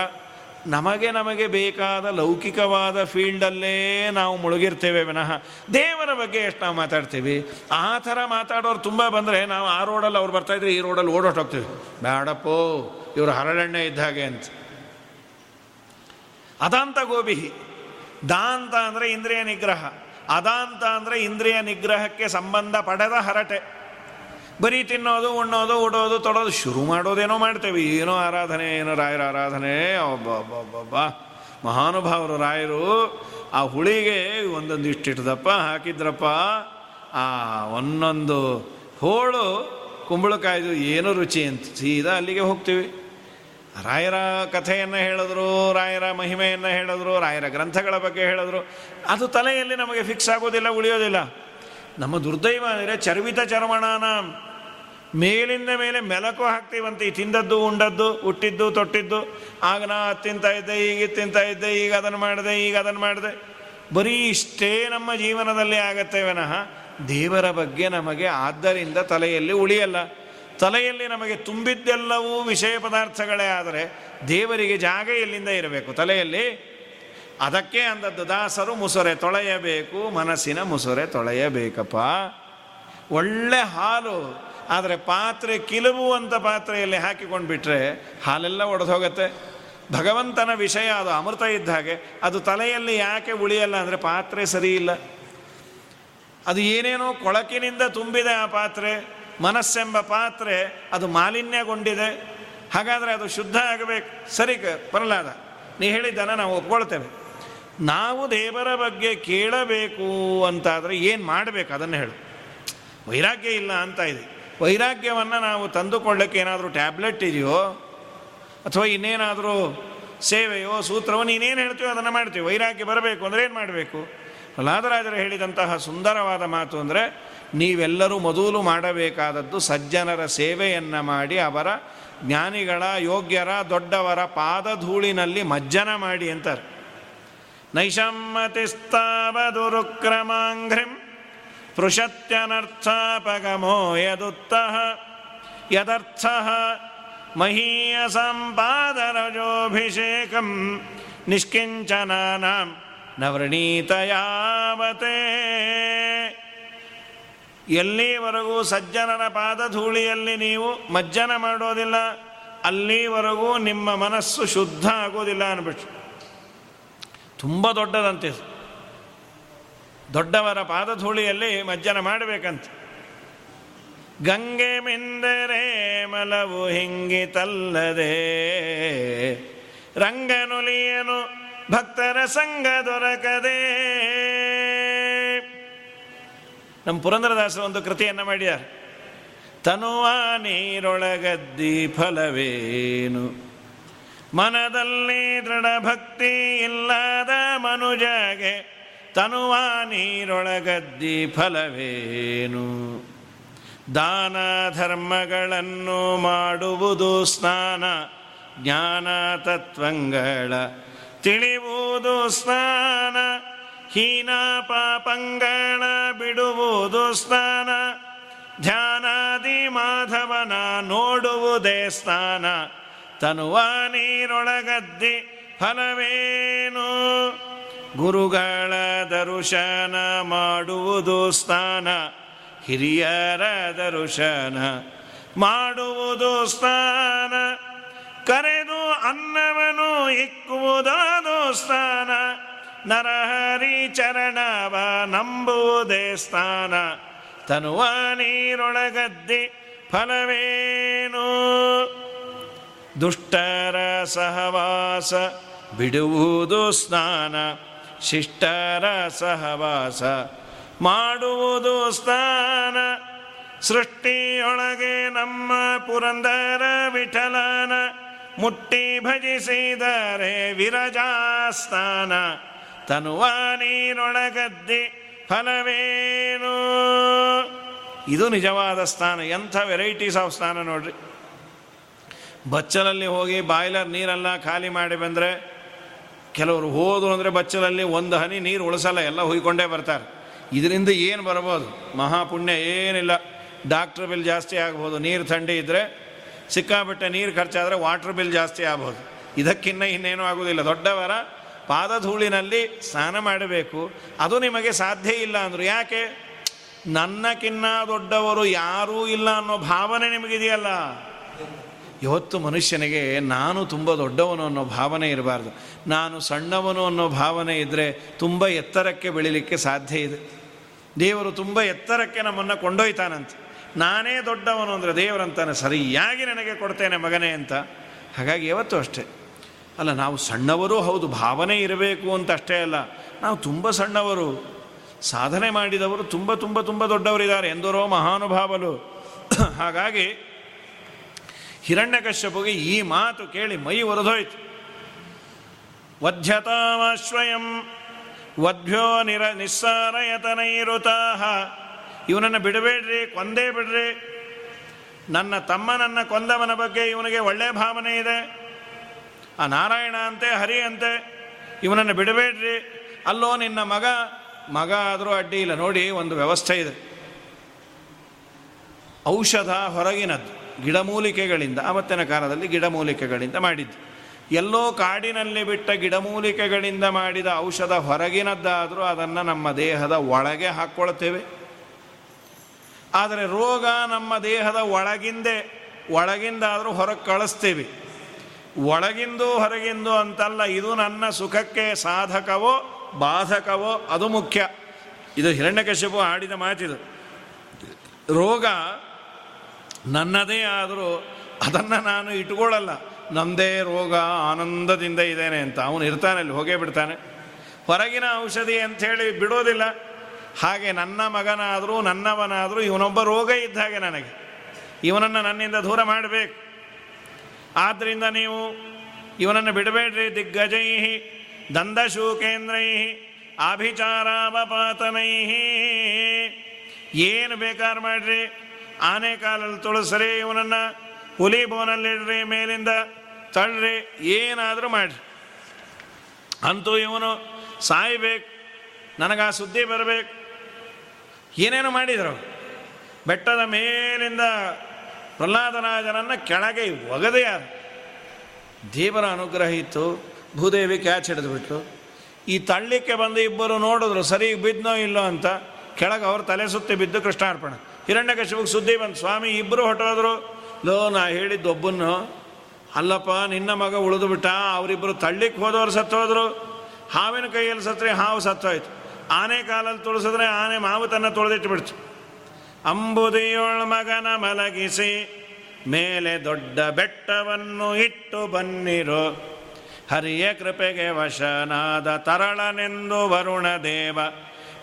ನಮಗೆ ನಮಗೆ ಬೇಕಾದ ಲೌಕಿಕವಾದ ಫೀಲ್ಡಲ್ಲೇ ನಾವು ಮುಳುಗಿರ್ತೇವೆ ವಿನಃ. ದೇವರ ಬಗ್ಗೆ ಎಷ್ಟು ನಾವು ಮಾತಾಡ್ತೀವಿ? ಆ ಥರ ಮಾತಾಡೋರು ತುಂಬ ಬಂದರೆ ನಾವು ಆ ರೋಡಲ್ಲಿ ಅವ್ರು ಬರ್ತಾಯಿದ್ರೆ ಈ ರೋಡಲ್ಲಿ ಓಡೋಟ್ ಹೋಗ್ತೀವಿ. ಬೇಡಪ್ಪೋ ಇವರು ಹರಳೆಣ್ಣೆ ಇದ್ದ ಹಾಗೆ ಅಂತ. ಅದಾಂತ ಗೋಬಿಹಿ ದಾಂತ ಅಂದರೆ ಇಂದ್ರಿಯ ನಿಗ್ರಹ. ಅದಾಂತ ಅಂದರೆ ಇಂದ್ರಿಯ ನಿಗ್ರಹಕ್ಕೆ ಸಂಬಂಧ ಪಡೆದ ಹರಟೆ. ಬರೀ ತಿನ್ನೋದು, ಉಣ್ಣೋದು ಉಡೋದು ತೊಡೋದು, ಶುರು ಮಾಡೋದೇನೋ ಮಾಡ್ತೇವೆ. ಏನೋ ಆರಾಧನೆ, ಏನೋ ರಾಯರ ಆರಾಧನೆ ಒಬ್ಬ ಮಹಾನುಭಾವರು ರಾಯರು, ಆ ಹುಳಿಗೆ ಒಂದೊಂದು ಇಷ್ಟಿಟ್ಟದಪ್ಪ, ಹಾಕಿದ್ರಪ್ಪ, ಆ ಒಂದೊಂದು ಹೋಳು ಕುಂಬಳಕಾಯ್ದು ಏನು ರುಚಿ ಅಂತ ಸೀದಾ ಅಲ್ಲಿಗೆ ಹೋಗ್ತೀವಿ. ರಾಯರ ಕಥೆಯನ್ನು ಹೇಳಿದ್ರು, ರಾಯರ ಮಹಿಮೆಯನ್ನು ಹೇಳಿದ್ರು, ರಾಯರ ಗ್ರಂಥಗಳ ಬಗ್ಗೆ ಹೇಳಿದ್ರು. ಅದು ತಲೆಯಲ್ಲಿ ನಮಗೆ ಫಿಕ್ಸ್ ಆಗೋದಿಲ್ಲ, ಉಳಿಯೋದಿಲ್ಲ. ನಮ್ಮ ದುರ್ದೈವ ಅಂದರೆ ಚರ್ವಿತ ಚರ್ಮಣಾನ. ಮೇಲಿಂದ ಮೇಲೆ ಮೆಲಕು ಹಾಕ್ತೀವಂತೆ. ಈ ತಿಂದದ್ದು, ಉಂಡದ್ದು, ಹುಟ್ಟಿದ್ದು, ತೊಟ್ಟಿದ್ದು. ಆಗ ನಾ ತಿಂತ ಇದ್ದೆ, ಈಗ ತಿಂತ ಇದ್ದೆ, ಈಗ ಅದನ್ನು ಮಾಡಿದೆ, ಈಗ ಅದನ್ನು ಮಾಡಿದೆ. ಬರೀ ಇಷ್ಟೇ ನಮ್ಮ ಜೀವನದಲ್ಲಿ ಆಗತ್ತೆ ವಿನಃ, ದೇವರ ಬಗ್ಗೆ ನಮಗೆ ಆದ್ದರಿಂದ ತಲೆಯಲ್ಲಿ ಉಳಿಯಲ್ಲ. ತಲೆಯಲ್ಲಿ ನಮಗೆ ತುಂಬಿದ್ದೆಲ್ಲವೂ ವಿಷಯ ಪದಾರ್ಥಗಳೇ ಆದರೆ ದೇವರಿಗೆ ಜಾಗ ಎಲ್ಲಿಂದ ಇರಬೇಕು? ತಲೆಯಲ್ಲಿ? ಅದಕ್ಕೆ ಅಂದದ್ದು, ದಾಸರು ಮುಸುರೆ ತೊಳೆಯಬೇಕು, ಮನಸ್ಸಿನ ಮುಸುರೆ ತೊಳೆಯಬೇಕಪ್ಪ. ಒಳ್ಳೆ ಹಾಲು ಆದರೆ ಪಾತ್ರೆ ಕಿಲುಬುವಂಥ ಪಾತ್ರೆಯಲ್ಲಿ ಹಾಕಿಕೊಂಡು ಬಿಟ್ಟರೆ ಹಾಲೆಲ್ಲ ಒಡೆದು ಹೋಗುತ್ತೆ ಭಗವಂತನ ವಿಷಯ ಅದು ಅಮೃತ ಇದ್ದ ಹಾಗೆ. ಅದು ತಲೆಯಲ್ಲಿ ಯಾಕೆ ಉಳಿಯಲ್ಲ ಅಂದರೆ ಪಾತ್ರೆ ಸರಿ ಇಲ್ಲ. ಅದು ಏನೇನೋ ಕೊಳಕಿನಿಂದ ತುಂಬಿದೆ ಆ ಪಾತ್ರೆ, ಮನಸ್ಸೆಂಬ ಪಾತ್ರೆ, ಅದು ಮಾಲಿನ್ಯಗೊಂಡಿದೆ. ಹಾಗಾದರೆ ಅದು ಶುದ್ಧ ಆಗಬೇಕು. ಸರಿ ಕ, ಪ್ರಹ್ಲಾದ, ನೀ ಹೇಳಿದ್ದನ್ನು ನಾವು ಒಪ್ಕೊಳ್ತೇವೆ. ನಾವು ದೇವರ ಬಗ್ಗೆ ಕೇಳಬೇಕು ಅಂತಾದರೆ ಏನು ಮಾಡಬೇಕು? ಅದನ್ನು ಹೇಳು. ವೈರಾಗ್ಯ ಇಲ್ಲ ಅಂತ ಇದೆ. ವೈರಾಗ್ಯವನ್ನು ನಾವು ತಂದುಕೊಳ್ಳಕ್ಕೆ ಏನಾದರೂ ಟ್ಯಾಬ್ಲೆಟ್ ಇದೆಯೋ, ಅಥವಾ ಇನ್ನೇನಾದರೂ ಸೇವೆಯೋ, ಸೂತ್ರವೋ, ನೀನೇನು ಹೇಳ್ತೀವೋ ಅದನ್ನು ಮಾಡ್ತೀವಿ. ವೈರಾಗ್ಯ ಬರಬೇಕು ಅಂದರೆ ಏನು ಮಾಡಬೇಕು? ಪ್ರಹ್ಲಾದರಾಜರು ಹೇಳಿದಂತಹ ಸುಂದರವಾದ ಮಾತು ಅಂದರೆ, ನೀವೆಲ್ಲರೂ ಮೊದಲು ಮಾಡಬೇಕಾದದ್ದು ಸಜ್ಜನರ ಸೇವೆಯನ್ನು ಮಾಡಿ ಅವರ ಜ್ಞಾನಿಗಳ, ಯೋಗ್ಯರ, ದೊಡ್ಡವರ ಪಾದಧೂಳಿನಲ್ಲಿ ಮಜ್ಜನ ಮಾಡಿ ಅಂತಾರೆ. ನೈಷಮ್ಮತಿಸ್ತಾವದುರುಕ್ರಮಾಂಘ್ರಿಂ ಪೃಷತ್ಯನರ್ಥಾಪಗಮೋ ಯದುತ್ತಃ. ಯದರ್ಥ ಮಹೀಯ ಸಂಪಾದರಜೋಭಿಷೇಕಂ ನಿಷ್ಕಿಂಚನಾನಾಂ ನವೃಣೀತಯಾವತೆ ಎಲ್ಲಿವರೆಗೂ ಸಜ್ಜನರ ಪಾದಧೂಳಿಯಲ್ಲಿ ನೀವು ಮಜ್ಜನ ಮಾಡೋದಿಲ್ಲ, ಅಲ್ಲಿವರೆಗೂ ನಿಮ್ಮ ಮನಸ್ಸು ಶುದ್ಧ ಆಗೋದಿಲ್ಲ ಅನ್ಬಿಟ್ಟು ತುಂಬ ದೊಡ್ಡದಂತೆ ದೊಡ್ಡವರ ಪಾದಧೂಳಿಯಲ್ಲಿ ಮಜ್ಜನ ಮಾಡಬೇಕಂತ. ಗಂಗೆ ಮಿಂದರೆ ಮಲವು ಹಿಂಗಿತಲ್ಲದೆ, ರಂಗನುಲಿಯನು ಭಕ್ತರ ಸಂಘ ದೊರಕದೆ. ನಮ್ಮ ಪುರಂದರದಾಸರು ಒಂದು ಕೃತಿಯನ್ನು ಮಾಡ್ಯಾರ. ತನುವ ನೀರೊಳಗದ್ದಿ ಫಲವೇನು? ಮನದಲ್ಲಿ ದೃಢ ಭಕ್ತಿ ಇಲ್ಲದ ಮನುಜಗೆ ತನುವ ನೀರೊಳಗದ್ದಿ ಫಲವೇನು? ದಾನ ಧರ್ಮಗಳನ್ನು ಮಾಡುವುದು ಸ್ನಾನ, ಜ್ಞಾನ ತತ್ವಂಗಳ ತಿಳಿವುದು ಸ್ನಾನ, ಹೀನ ಪಾಪಂಗಳ ಬಿಡುವುದು ಸ್ನಾನ, ಧ್ಯಾನಾದಿ ಮಾಧವನ ನೋಡುವುದೇ ಸ್ನಾನ, ತನುವ ನೀರೊಳಗದ್ದಿ ಫಲವೇನು? ಗುರುಗಳ ದರುಶನ ಮಾಡುವುದು ಸ್ನಾನ, ಹಿರಿಯರ ದರುಶನ ಮಾಡುವುದು ಸ್ನಾನ, ಕರೆದು ಅನ್ನವನು ಇಕ್ಕುವುದಾದು ಸ್ನಾನ, ನರಹರಿ ಚರಣವ ನಂಬುವುದೇ ಸ್ಥಾನ ತನುವ ನೀರೊಳಗದ್ದಿ ಫಲವೇನು? ದುಷ್ಟರ ಸಹವಾಸ ಬಿಡುವುದು ಸ್ನಾನ. ಶಿಷ್ಟರ ಸಹವಾಸ ಮಾಡುವುದು ಸ್ಥಾನ. ಸೃಷ್ಟಿಯೊಳಗೆ ನಮ್ಮ ಪುರಂದರ ವಿಠಲನ ಮುಟ್ಟಿ ಭಜಿಸಿದರೆ ವಿರಜಾಸ್ಥಾನ. ತನುವ ನೀರೊಳಗದ್ದಿ ಫಲವೇನು? ಇದು ನಿಜವಾದ ಸ್ಥಾನ. ಎಂಥ ವೆರೈಟೀಸ್ ಆಫ್ ಸ್ಥಾನ ನೋಡ್ರಿ. ಬಚ್ಚಲಲ್ಲಿ ಹೋಗಿ ಬಾಯ್ಲರ್ ನೀರೆಲ್ಲ ಖಾಲಿ ಮಾಡಿ ಬಂದರೆ ಕೆಲವರು ಹೋದು ಅಂದರೆ ಬಚ್ಚಲಲ್ಲಿ ಒಂದು ಹನಿ ನೀರು ಉಳಿಸಲ್ಲ, ಎಲ್ಲ ಹುಯ್ಕೊಂಡೇ ಬರ್ತಾರೆ. ಇದರಿಂದ ಏನು ಬರ್ಬೋದು? ಮಹಾಪುಣ್ಯ ಏನಿಲ್ಲ. ಡಾಕ್ಟ್ರ್ ಬಿಲ್ ಜಾಸ್ತಿ ಆಗ್ಬೋದು. ನೀರು ಥಂಡಿ ಇದ್ದರೆ ಸಿಕ್ಕಾಬಿಟ್ಟೆ ನೀರು ಖರ್ಚಾದರೆ ವಾಟ್ರ್ ಬಿಲ್ ಜಾಸ್ತಿ ಆಗ್ಬೋದು. ಇದಕ್ಕಿನ್ನ ಇನ್ನೇನೂ ಆಗೋದಿಲ್ಲ. ದೊಡ್ಡವರ ಪಾದಧೂಳಿನಲ್ಲಿ ಸ್ನಾನ ಮಾಡಬೇಕು. ಅದು ನಿಮಗೆ ಸಾಧ್ಯ ಇಲ್ಲ ಅಂದರು. ಯಾಕೆ? ನನ್ನಕ್ಕಿನ್ನ ದೊಡ್ಡವರು ಯಾರೂ ಇಲ್ಲ ಅನ್ನೋ ಭಾವನೆ ನಿಮಗಿದೆಯಲ್ಲ. ಇವತ್ತು ಮನುಷ್ಯನಿಗೆ ನಾನು ತುಂಬ ದೊಡ್ಡವನು ಅನ್ನೋ ಭಾವನೆ ಇರಬಾರ್ದು. ನಾನು ಸಣ್ಣವನು ಅನ್ನೋ ಭಾವನೆ ಇದ್ದರೆ ತುಂಬ ಎತ್ತರಕ್ಕೆ ಬೆಳಿಲಿಕ್ಕೆ ಸಾಧ್ಯ ಇದೆ. ದೇವರು ತುಂಬ ಎತ್ತರಕ್ಕೆ ನಮ್ಮನ್ನು ಕೊಂಡೊಯ್ತಾನಂತೆ. ನಾನೇ ದೊಡ್ಡವನು ಅಂದರೆ ದೇವರಂತಾನೆ ಸರಿಯಾಗಿ ನನಗೆ ಕೊಡ್ತೇನೆ ಮಗನೇ ಅಂತ. ಹಾಗಾಗಿ ಯಾವತ್ತೂ ಅಷ್ಟೇ. ಅಲ್ಲ, ನಾವು ಸಣ್ಣವರು ಹೌದು, ಭಾವನೆ ಇರಬೇಕು ಅಂತ ಅಷ್ಟೇ ಅಲ್ಲ. ನಾವು ತುಂಬ ಸಣ್ಣವರು. ಸಾಧನೆ ಮಾಡಿದವರು ತುಂಬ ತುಂಬ ತುಂಬ ದೊಡ್ಡವರಿದ್ದಾರೆ. ಎಂದರೋ ಮಹಾನುಭಾವಲು. ಹಾಗಾಗಿ ಹಿರಣ್ಯಕಶ್ಯಪುಗೆ ಈ ಮಾತು ಕೇಳಿ ಮೈ ಒರೆದೋಯ್ತು. ವಧ್ಯತಾಶ್ವಯಂ ವಧ್ಯೋ ನಿರ ನಿಸ್ಸಾರಯತನೈರುತಾಹ. ಇವನನ್ನು ಬಿಡಬೇಡ್ರಿ, ಕೊಂದೇ ಬಿಡ್ರಿ. ನನ್ನ ತಮ್ಮನನ್ನ ಕೊಂದವನ ಬಗ್ಗೆ ಇವನಿಗೆ ಒಳ್ಳೆಯ ಭಾವನೆ ಇದೆ. ಆ ನಾರಾಯಣ ಅಂತೆ, ಹರಿ ಅಂತೆ, ಇವನನ್ನು ಬಿಡಬೇಡ್ರಿ. ಅಲ್ಲೋ ನಿನ್ನ ಮಗ ಮಗ ಆದರೂ ಅಡ್ಡಿ ಇಲ್ಲ, ನೋಡಿ ಒಂದು ವ್ಯವಸ್ಥೆ ಇದೆ. ಔಷಧ ಹೊರಗಿನದ್ದು. ಗಿಡಮೂಲಿಕೆಗಳಿಂದ ಆವತ್ತಿನ ಕಾಲದಲ್ಲಿ ಗಿಡಮೂಲಿಕೆಗಳಿಂದ ಮಾಡಿದ್ದು. ಎಲ್ಲೋ ಕಾಡಿನಲ್ಲಿ ಬಿಟ್ಟ ಗಿಡಮೂಲಿಕೆಗಳಿಂದ ಮಾಡಿದ ಔಷಧ ಹೊರಗಿನದ್ದಾದರೂ ಅದನ್ನು ನಮ್ಮ ದೇಹದ ಒಳಗೆ ಹಾಕ್ಕೊಳ್ತೇವೆ. ಆದರೆ ರೋಗ ನಮ್ಮ ದೇಹದ ಒಳಗಿಂದೇ, ಒಳಗಿಂದಾದರೂ ಹೊರಗೆ ಕಳಿಸ್ತೇವೆ. ಒಳಗಿಂದು ಹೊರಗಿಂದು ಅಂತಲ್ಲ, ಇದು ನನ್ನ ಸುಖಕ್ಕೆ ಸಾಧಕವೋ ಬಾಧಕವೋ ಅದು ಮುಖ್ಯ. ಇದು ಹಿರಣ್ಯಕಶ್ಯಪು ಆಡಿದ ಮಾತಿದು. ರೋಗ ನನ್ನದೇ ಆದರೂ ಅದನ್ನು ನಾನು ಇಟ್ಕೊಳ್ಳಲ್ಲ. ನಮ್ಮದೇ ರೋಗ ಆನಂದದಿಂದ ಇದ್ದೇನೆ ಅಂತ. ಅವನು ಇರ್ತಾನೆ ಅಲ್ಲಿ, ಹೋಗೇ ಬಿಡ್ತಾನೆ. ಹೊರಗಿನ ಔಷಧಿ ಅಂಥೇಳಿ ಬಿಡೋದಿಲ್ಲ. ಹಾಗೆ ನನ್ನ ಮಗನಾದರೂ, ನನ್ನವನಾದರೂ ಇವನೊಬ್ಬ ರೋಗ ಇದ್ದ ಹಾಗೆ ನನಗೆ. ಇವನನ್ನು ನನ್ನಿಂದ ದೂರ ಮಾಡಬೇಕು. ಆದ್ದರಿಂದ ನೀವು ಇವನನ್ನು ಬಿಡಬೇಡ್ರಿ. ದಿಗ್ಗಜೈ ದಂದಶೂಕೇಂದ್ರೈ ಆಭಿಚಾರಾವಪಾತನೈ ಏನು ಬೇಕಾರು ಮಾಡ್ರಿ. ಆನೆ ಕಾಲಲ್ಲಿ ತುಳಸ್ರಿ, ಇವನನ್ನು ಹುಲಿ ಬೋನಲ್ಲಿಡ್ರಿ ಮೇಲಿಂದ ತಳ್ಳ್ರಿ ಏನಾದರೂ ಮಾಡ್ರಿ. ಅಂತೂ ಇವನು ಸಾಯ್ಬೇಕು, ನನಗೆ ಆ ಸುದ್ದಿ ಬರಬೇಕು. ಏನೇನು ಮಾಡಿದರು. ಬೆಟ್ಟದ ಮೇಲಿಂದ ಪ್ರಹ್ಲಾದರಾಜನನ್ನು ಕೆಳಗೆ ಒಗದೆ ಯಾರು ದೇವರ ಅನುಗ್ರಹ ಇತ್ತು ಭೂದೇವಿ ಕ್ಯಾಚ್ ಹಿಡಿದುಬಿಟ್ಟು ಈ ತಳ್ಳಿಕ್ಕೆ ಬಂದು ಇಬ್ಬರು ನೋಡಿದ್ರು, ಸರಿ ಬಿದ್ದನೋ ಇಲ್ಲೋ ಅಂತ, ಕೆಳಗೆ ಅವ್ರು ತಲೆ ಸುತ್ತಿ ಬಿದ್ದು ಕೃಷ್ಣಾರ್ಪಣ. ಹಿರಣ್ಯಕಶಿಪಿಗೆ ಸುದ್ದಿ ಬಂತು. ಸ್ವಾಮಿ ಇಬ್ಬರು ಹೊಟ್ಟೋದ್ರು ಲೋ, ನಾ ಹೇಳಿದ್ದು ಒಬ್ಬನ್ನು. ಅಲ್ಲಪ್ಪ, ನಿನ್ನ ಮಗ ಉಳಿದು ಬಿಟ್ಟ. ಅವರಿಬ್ಬರು ತಳ್ಳಿಕ್ಕೆ ಹೋದವ್ರು ಸತ್ತೋದ್ರು. ಹಾವಿನ ಕೈಯಲ್ಲಿ ಸತ್ತರೆ ಹಾವು ಸತ್ತೋಯ್ತು. ಆನೆ ಕಾಲಲ್ಲಿ ತುಳಿಸಿದ್ರೆ ಆನೆ ಮಾವು ತನ್ನ ತೊಳೆದಿಟ್ಟು ಬಿಡ್ತು ಅಂಬುದಿಯೊಳ ಮಗನ ಮಲಗಿಸಿ ಮೇಲೆ ದೊಡ್ಡ ಬೆಟ್ಟವನ್ನು ಇಟ್ಟು ಬನ್ನಿರು. ಹರಿಯ ಕೃಪೆಗೆ ವಶನಾದ ತರಳನೆಂದು ವರುಣ ದೇವ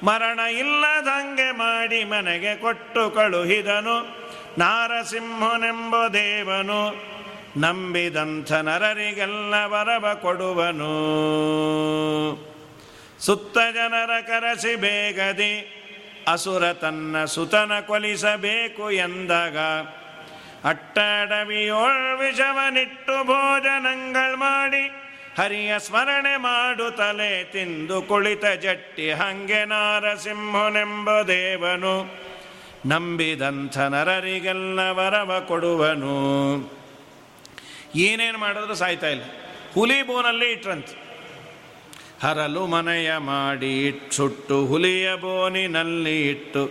ಮರಣ ಇಲ್ಲದಂಗೆ ಮಾಡಿ ಮನೆಗೆ ಕೊಟ್ಟು ಕಳುಹಿದನು. ನಾರಸಿಂಹನೆಂಬ ದೇವನು ನಂಬಿದಂಥ ನರರಿಗೆಲ್ಲ ವರವ ಕೊಡುವನು. ಸುತ್ತ ಜನರ ಕರೆಸಿ ಬೇಗದಿ, ಅಸುರ ತನ್ನ ಸುತನ ಕೊಲಿಸಬೇಕು ಎಂದಾಗ ಅಟ್ಟಡವಿಯೋಳ್ ವಿಷವನಿಟ್ಟು ಭೋಜನಂಗಳ್ ಮಾಡಿ ಹರಿಯ ಸ್ಮರಣೆ ಮಾಡು ತಲೆ ತಿಂದು ಕುಳಿತ ಜಟ್ಟಿ ಹಂಗೆ ನಾರಸಿಂಹನೆಂಬ ದೇವನು. ನಂಬಿದಂಥ ನರರಿಗೆಲ್ಲ ವರವ ಕೊಡುವನು. ಏನೇನು ಮಾಡಿದ್ರು ಸಾಯ್ತಾ ಇಲ್ಲ. ಹುಲಿ ಬೋನಲ್ಲಿ ಇಟ್ರಂತೆ. ಹರಲು ಮನೆಯ ಮಾಡಿ ಸುಟ್ಟು ಹುಲಿಯ ಬೋನಿನಲ್ಲಿ ಇಟ್ಟು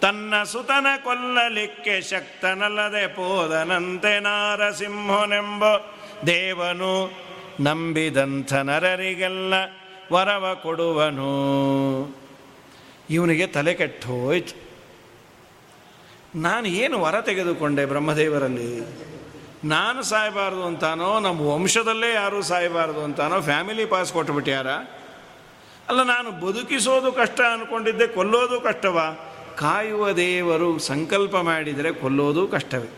ತನ್ನ ಸುತನ ಕೊಲ್ಲಲಿಕ್ಕೆ ಶಕ್ತನಲ್ಲದೆ ಪೋದನಂತೆ ನಾರಸಿಂಹನೆಂಬ ದೇವನು. ನಂಬಿದಂಥ ನರರಿಗೆಲ್ಲ ವರವ ಕೊಡುವನು. ಇವನಿಗೆ ತಲೆ ಕೆಟ್ಟು ಹೋಯ್ತು ನಾನು ಏನು ವರ ತೆಗೆದುಕೊಂಡೆ ಬ್ರಹ್ಮದೇವರಲ್ಲಿ? ನಾನು ಸಾಯಬಾರ್ದು ಅಂತಾನೋ, ನಮ್ಮ ವಂಶದಲ್ಲೇ ಯಾರೂ ಸಾಯಬಾರ್ದು ಅಂತಾನೋ, ಫ್ಯಾಮಿಲಿ ಪಾಸ್ ಕೊಟ್ಬಿಟ್ಯಾರ? ಅಲ್ಲ, ನಾನು ಬದುಕಿಸೋದು ಕಷ್ಟ ಅಂದ್ಕೊಂಡಿದ್ದೆ ಕೊಲ್ಲೋದು ಕಷ್ಟವ. ಕಾಯುವ ದೇವರು ಸಂಕಲ್ಪ ಮಾಡಿದರೆ ಕೊಲ್ಲೋದು ಕಷ್ಟವೇ.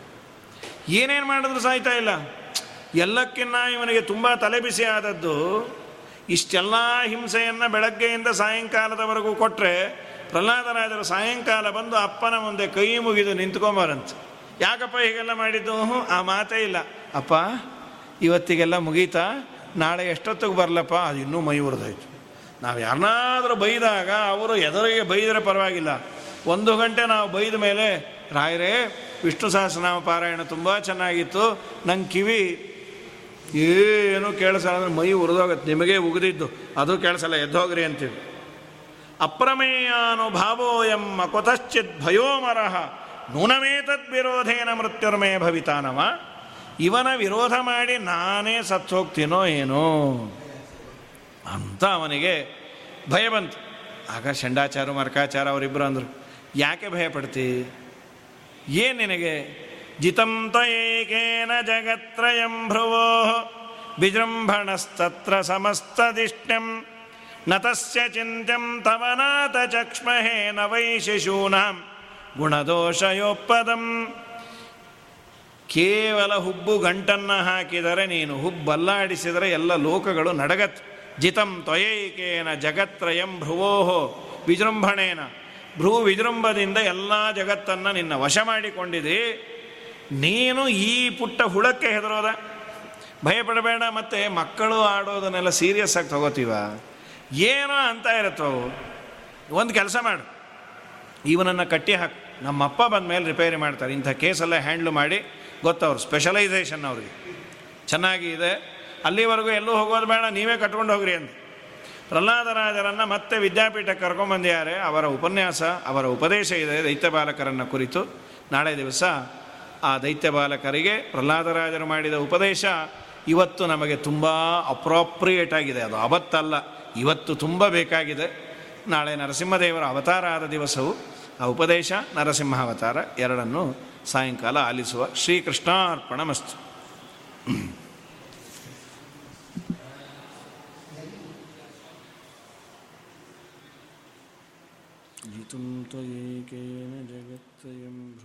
ಏನೇನು ಮಾಡಿದ್ರು ಸಾಯ್ತಾ ಇಲ್ಲ? ಎಲ್ಲಕ್ಕಿನ್ನ ಇವನಿಗೆ ತುಂಬ ತಲೆಬಿಸಿ ಆದದ್ದು, ಇಷ್ಟೆಲ್ಲ ಹಿಂಸೆಯನ್ನು ಬೆಳಗ್ಗೆಯಿಂದ ಸಾಯಂಕಾಲದವರೆಗೂ ಕೊಟ್ಟರೆ ಪ್ರಹ್ಲಾದರಾಜರು ಸಾಯಂಕಾಲ ಬಂದು ಅಪ್ಪನ ಮುಂದೆ ಕೈ ಮುಗಿದು ನಿಂತ್ಕೊಂಬಾರಂತೆ. ಯಾಕಪ್ಪ ಹೀಗೆಲ್ಲ ಮಾಡಿದ್ದು? ಆ ಮಾತೇ ಇಲ್ಲ. ಅಪ್ಪ, ಇವತ್ತಿಗೆಲ್ಲ ಮುಗೀತಾ? ನಾಳೆ ಎಷ್ಟೊತ್ತಿಗೆ ಬರಲಪ್ಪ? ಅದು ಇನ್ನೂ ಮೈ ಉರಿದಾಯ್ತು ನಾವು ಯಾರನ್ನಾದರೂ ಬೈದಾಗ ಅವರು ಎದುರಿಗೆ ಬೈದರೆ ಪರವಾಗಿಲ್ಲ. ಒಂದು ಗಂಟೆ ನಾವು ಬೈದ ಮೇಲೆ, ರಾಯರೇ, ವಿಷ್ಣು ಸಹಸ್ರನಾಮ ಪಾರಾಯಣ ತುಂಬ ಚೆನ್ನಾಗಿತ್ತು. ನಂಗೆ ಕಿವಿ ಏನು ಕೇಳಿಸಲ್ಲ ಅಂದರೆ ಮೈ ಉರಿದೋಗತ್ತೆ. ನಿಮಗೆ ಉಗಿದಿದ್ದು. ಅದು ಕೇಳಿಸಲ್ಲ, ಎದ್ದೋಗ್ರಿ ಅಂತೀವಿ. ಅಪ್ರಮೇಯಾನುಭಾವೋ ಭಾವೋಯಮ್ಮ ಕೊತಶ್ಚಿತ್ ಭಯೋಮರಹ ನೂನಮೇತದ್ ವಿರೋಧೇನ ಮೃತ್ಯುರ್ಮೇ ಭವಿತಾನವ. ಇವನ ವಿರೋಧ ಮಾಡಿ ನಾನೇ ಸತ್ತು ಹೋಗ್ತೀನೋ ಏನೋ. ಅಂತ ಅವನಿಗೆ ಭಯ ಬಂತು. ಆಗ ಷಂಡಾಚಾರ, ಮರ್ಕಾಚಾರ ಅವರಿಬ್ಬರು ಅಂದರು, ಯಾಕೆ ಭಯ ಪಡ್ತಿ ಏನು ನಿನಗೆ? ಜಿತಂ ತ್ವಯೇಕೇನ ಜಗತ್ರಯಂ ಭ್ರುವೋ ವಿಜೃಂಭಣಸ್ತತ್ರ ಸಮಸ್ತದಿಷ್ಟ್ಯಂ ನತಸ್ಯ ಚಿಂತ್ಯಂ ನ ವೈ ಶಿಶೂನಾಂ ಗುಣದೋಷಯೋಪದಂ. ಕೇವಲ ಹುಬ್ಬು ಗಂಟನ್ನು ಹಾಕಿದರೆ ನೀನು ಹುಬ್ಬಲ್ಲಾಡಿಸಿದರೆ ಎಲ್ಲ ಲೋಕಗಳು ನಡಗತ್. ಜಿತಂ ತ್ವಯೈಕೇನ ಜಗತ್ರಯಂ ಭ್ರುವೋಹೋ ವಿಜೃಂಭಣೇನ. ಭ್ರೂ ವಿಜೃಂಭದಿಂದ ಎಲ್ಲ ಜಗತ್ತನ್ನು ನಿನ್ನ ವಶ ಮಾಡಿಕೊಂಡಿದೆ. ನೀನು ಈ ಪುಟ್ಟ ಹುಳಕ್ಕೆ ಹೆದರೋದ? ಭಯಪಡಬೇಡ, ಮತ್ತು ಮಕ್ಕಳು ಆಡೋದನ್ನೆಲ್ಲ ಸೀರಿಯಸ್ ಆಗಿ ತಗೋತೀವ? ಏನೋ ಅಂತ ಇರುತ್ತವು ಒಂದು ಕೆಲಸ ಮಾಡು. ಇವನನ್ನು ಕಟ್ಟಿ ಹಾಕು. ನಮ್ಮಪ್ಪ ಬಂದ ಮೇಲೆ ರಿಪೇರಿ ಮಾಡ್ತಾರೆ. ಇಂಥ ಕೇಸೆಲ್ಲ ಹ್ಯಾಂಡ್ಲ್ ಮಾಡಿ ಗೊತ್ತವ್ರು ಸ್ಪೆಷಲೈಸೇಷನ್ ಅವ್ರಿಗೆ. ಚೆನ್ನಾಗಿ ಇದೆ. ಅಲ್ಲಿವರೆಗೂ ಎಲ್ಲೂ ಹೋಗೋದು ಬೇಡ, ನೀವೇ ಕಟ್ಕೊಂಡು ಹೋಗ್ರಿ ಅಂತ. ಪ್ರಹ್ಲಾದರಾಜರನ್ನು ಮತ್ತೆ ವಿದ್ಯಾಪೀಠಕ್ಕೆ ಕರ್ಕೊಂಬಂದಿದ್ದಾರೆ ಅವರ ಉಪನ್ಯಾಸ, ಅವರ ಉಪದೇಶ ಇದೆ ದೈತ್ಯ ಬಾಲಕರನ್ನು ಕುರಿತು. ನಾಳೆ ದಿವಸ ಆ ದೈತ್ಯ ಬಾಲಕರಿಗೆ ಪ್ರಹ್ಲಾದರಾಜರು ಮಾಡಿದ ಉಪದೇಶ ಇವತ್ತು ನಮಗೆ ತುಂಬ ಅಪ್ರಾಪ್ರಿಯೇಟ್ ಆಗಿದೆ ಅದು ಅವತ್ತಲ್ಲ ಇವತ್ತು ತುಂಬ ಬೇಕಾಗಿದೆ ನಾಳೆ ನರಸಿಂಹದೇವರ ಅವತಾರ ಆದ ದಿವಸವು ಆ ಉಪದೇಶ ನರಸಿಂಹ ಅವತಾರ ಎರಡನ್ನು ಸಾಯಂಕಾಲ ಆಲಿಸುವ ಶ್ರೀಕೃಷ್ಣಾರ್ಪಣ ಮಸ್ತು जितुं त्वयैकेन जगत्त्रयं भ्रुवोः